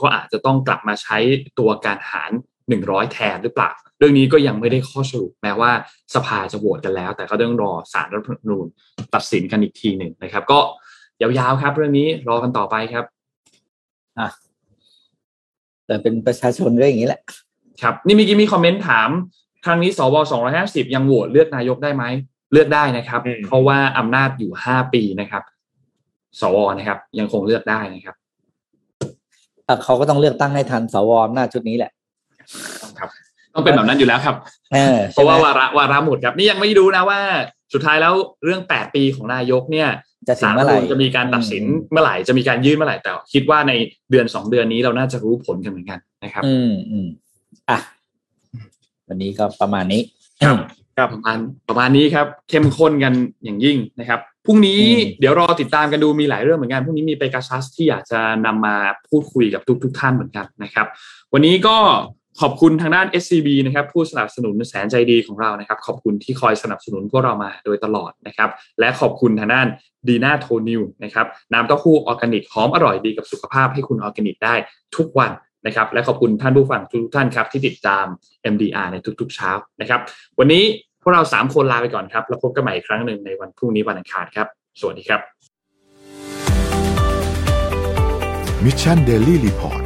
ก็อาจจะต้องกลับมาใช้ตัวการหารหนึ่งร้อยแทนหรือเปล่า เรื่องนี้ก็ยังไม่ได้ข้อสรุปแม้ว่าสภาจะโหวตกันแล้ว แต่ก็ต้องรอสารรัฐธรรมนูญตัดสินกันอีกทีหนึ่งนะครับ ก็ยาวๆครับ เรื่องนี้รอกันต่อไปครับอะ แต่เป็นประชาชนก็อย่างนี้แหละ ครับ นี่เมีกี่มีคอมเมนต์ถาม ครั้งนี้สว250ยังโหวตเลือกนายกได้ไหม เลือกได้นะครับอืมเพราะว่าอำนาจอยู่5ปีนะครับ สวนะครับ ยังคงเลือกได้นะครับอะเขาก็ต้องเลือกตั้งให้ทันสวอำนาจชุดนี้แหละต้องครับ ต้องเป็นแบบนั้นอยู่แล้วครับเออเพราะว่าใช่ไหมวาระวาระหมดครับ นี่ยังไม่รู้นะว่า สุดท้ายแล้วเรื่อง 8 ปีของนายกเนี่ยจะถึงศาลเมื่อไหร่จะมีการตัดสินอืมเมื่อไหร่จะมีการยื่นเมื่อไหร่แต่คิดว่าในเดือนสองเดือนนี้เราน่าจะรู้ผลกันเหมือนกันนะครับ อืมอืมอะวันนี้ก็ประมาณนี้ครับครับประมาณประมาณนี้ครับ เข้มข้นกันอย่างยิ่งนะครับพรุ่งนี้อืมเดี๋ยวรอติดตามกันดูมีหลายเรื่องเหมือนกันพรุ่งนี้มีเปกาซัสที่อยากจะนำมาพูดคุยกับทุก ๆ ท่านเหมือนกันนะครับ วันนี้ก็ ขอบคุณทางด้าน SCB นะครับผู้สนับสนุนแสนใจดีของเรานะครับ ขอบคุณที่คอยสนับสนุนพวกเรามาโดยตลอดนะครับ และขอบคุณทางด้านดีน่าโทนิวนะครับน้ำเต้าหู้ออร์แกนิกหอมอร่อยดีกับสุขภาพให้คุณออร์แกนิกได้ทุกวันนะครับ และขอบคุณท่านผู้ฟังทุกท่านครับ ที่ติดตาม MDR ในทุกๆเช้านะครับ วันนี้พวกเรา 3 คนลาไปก่อนครับ แล้วพบกันใหม่อีกครั้งหนึ่งในวันพรุ่งนี้วันอังคารครับ สวัสดีครับ Mission Daily Report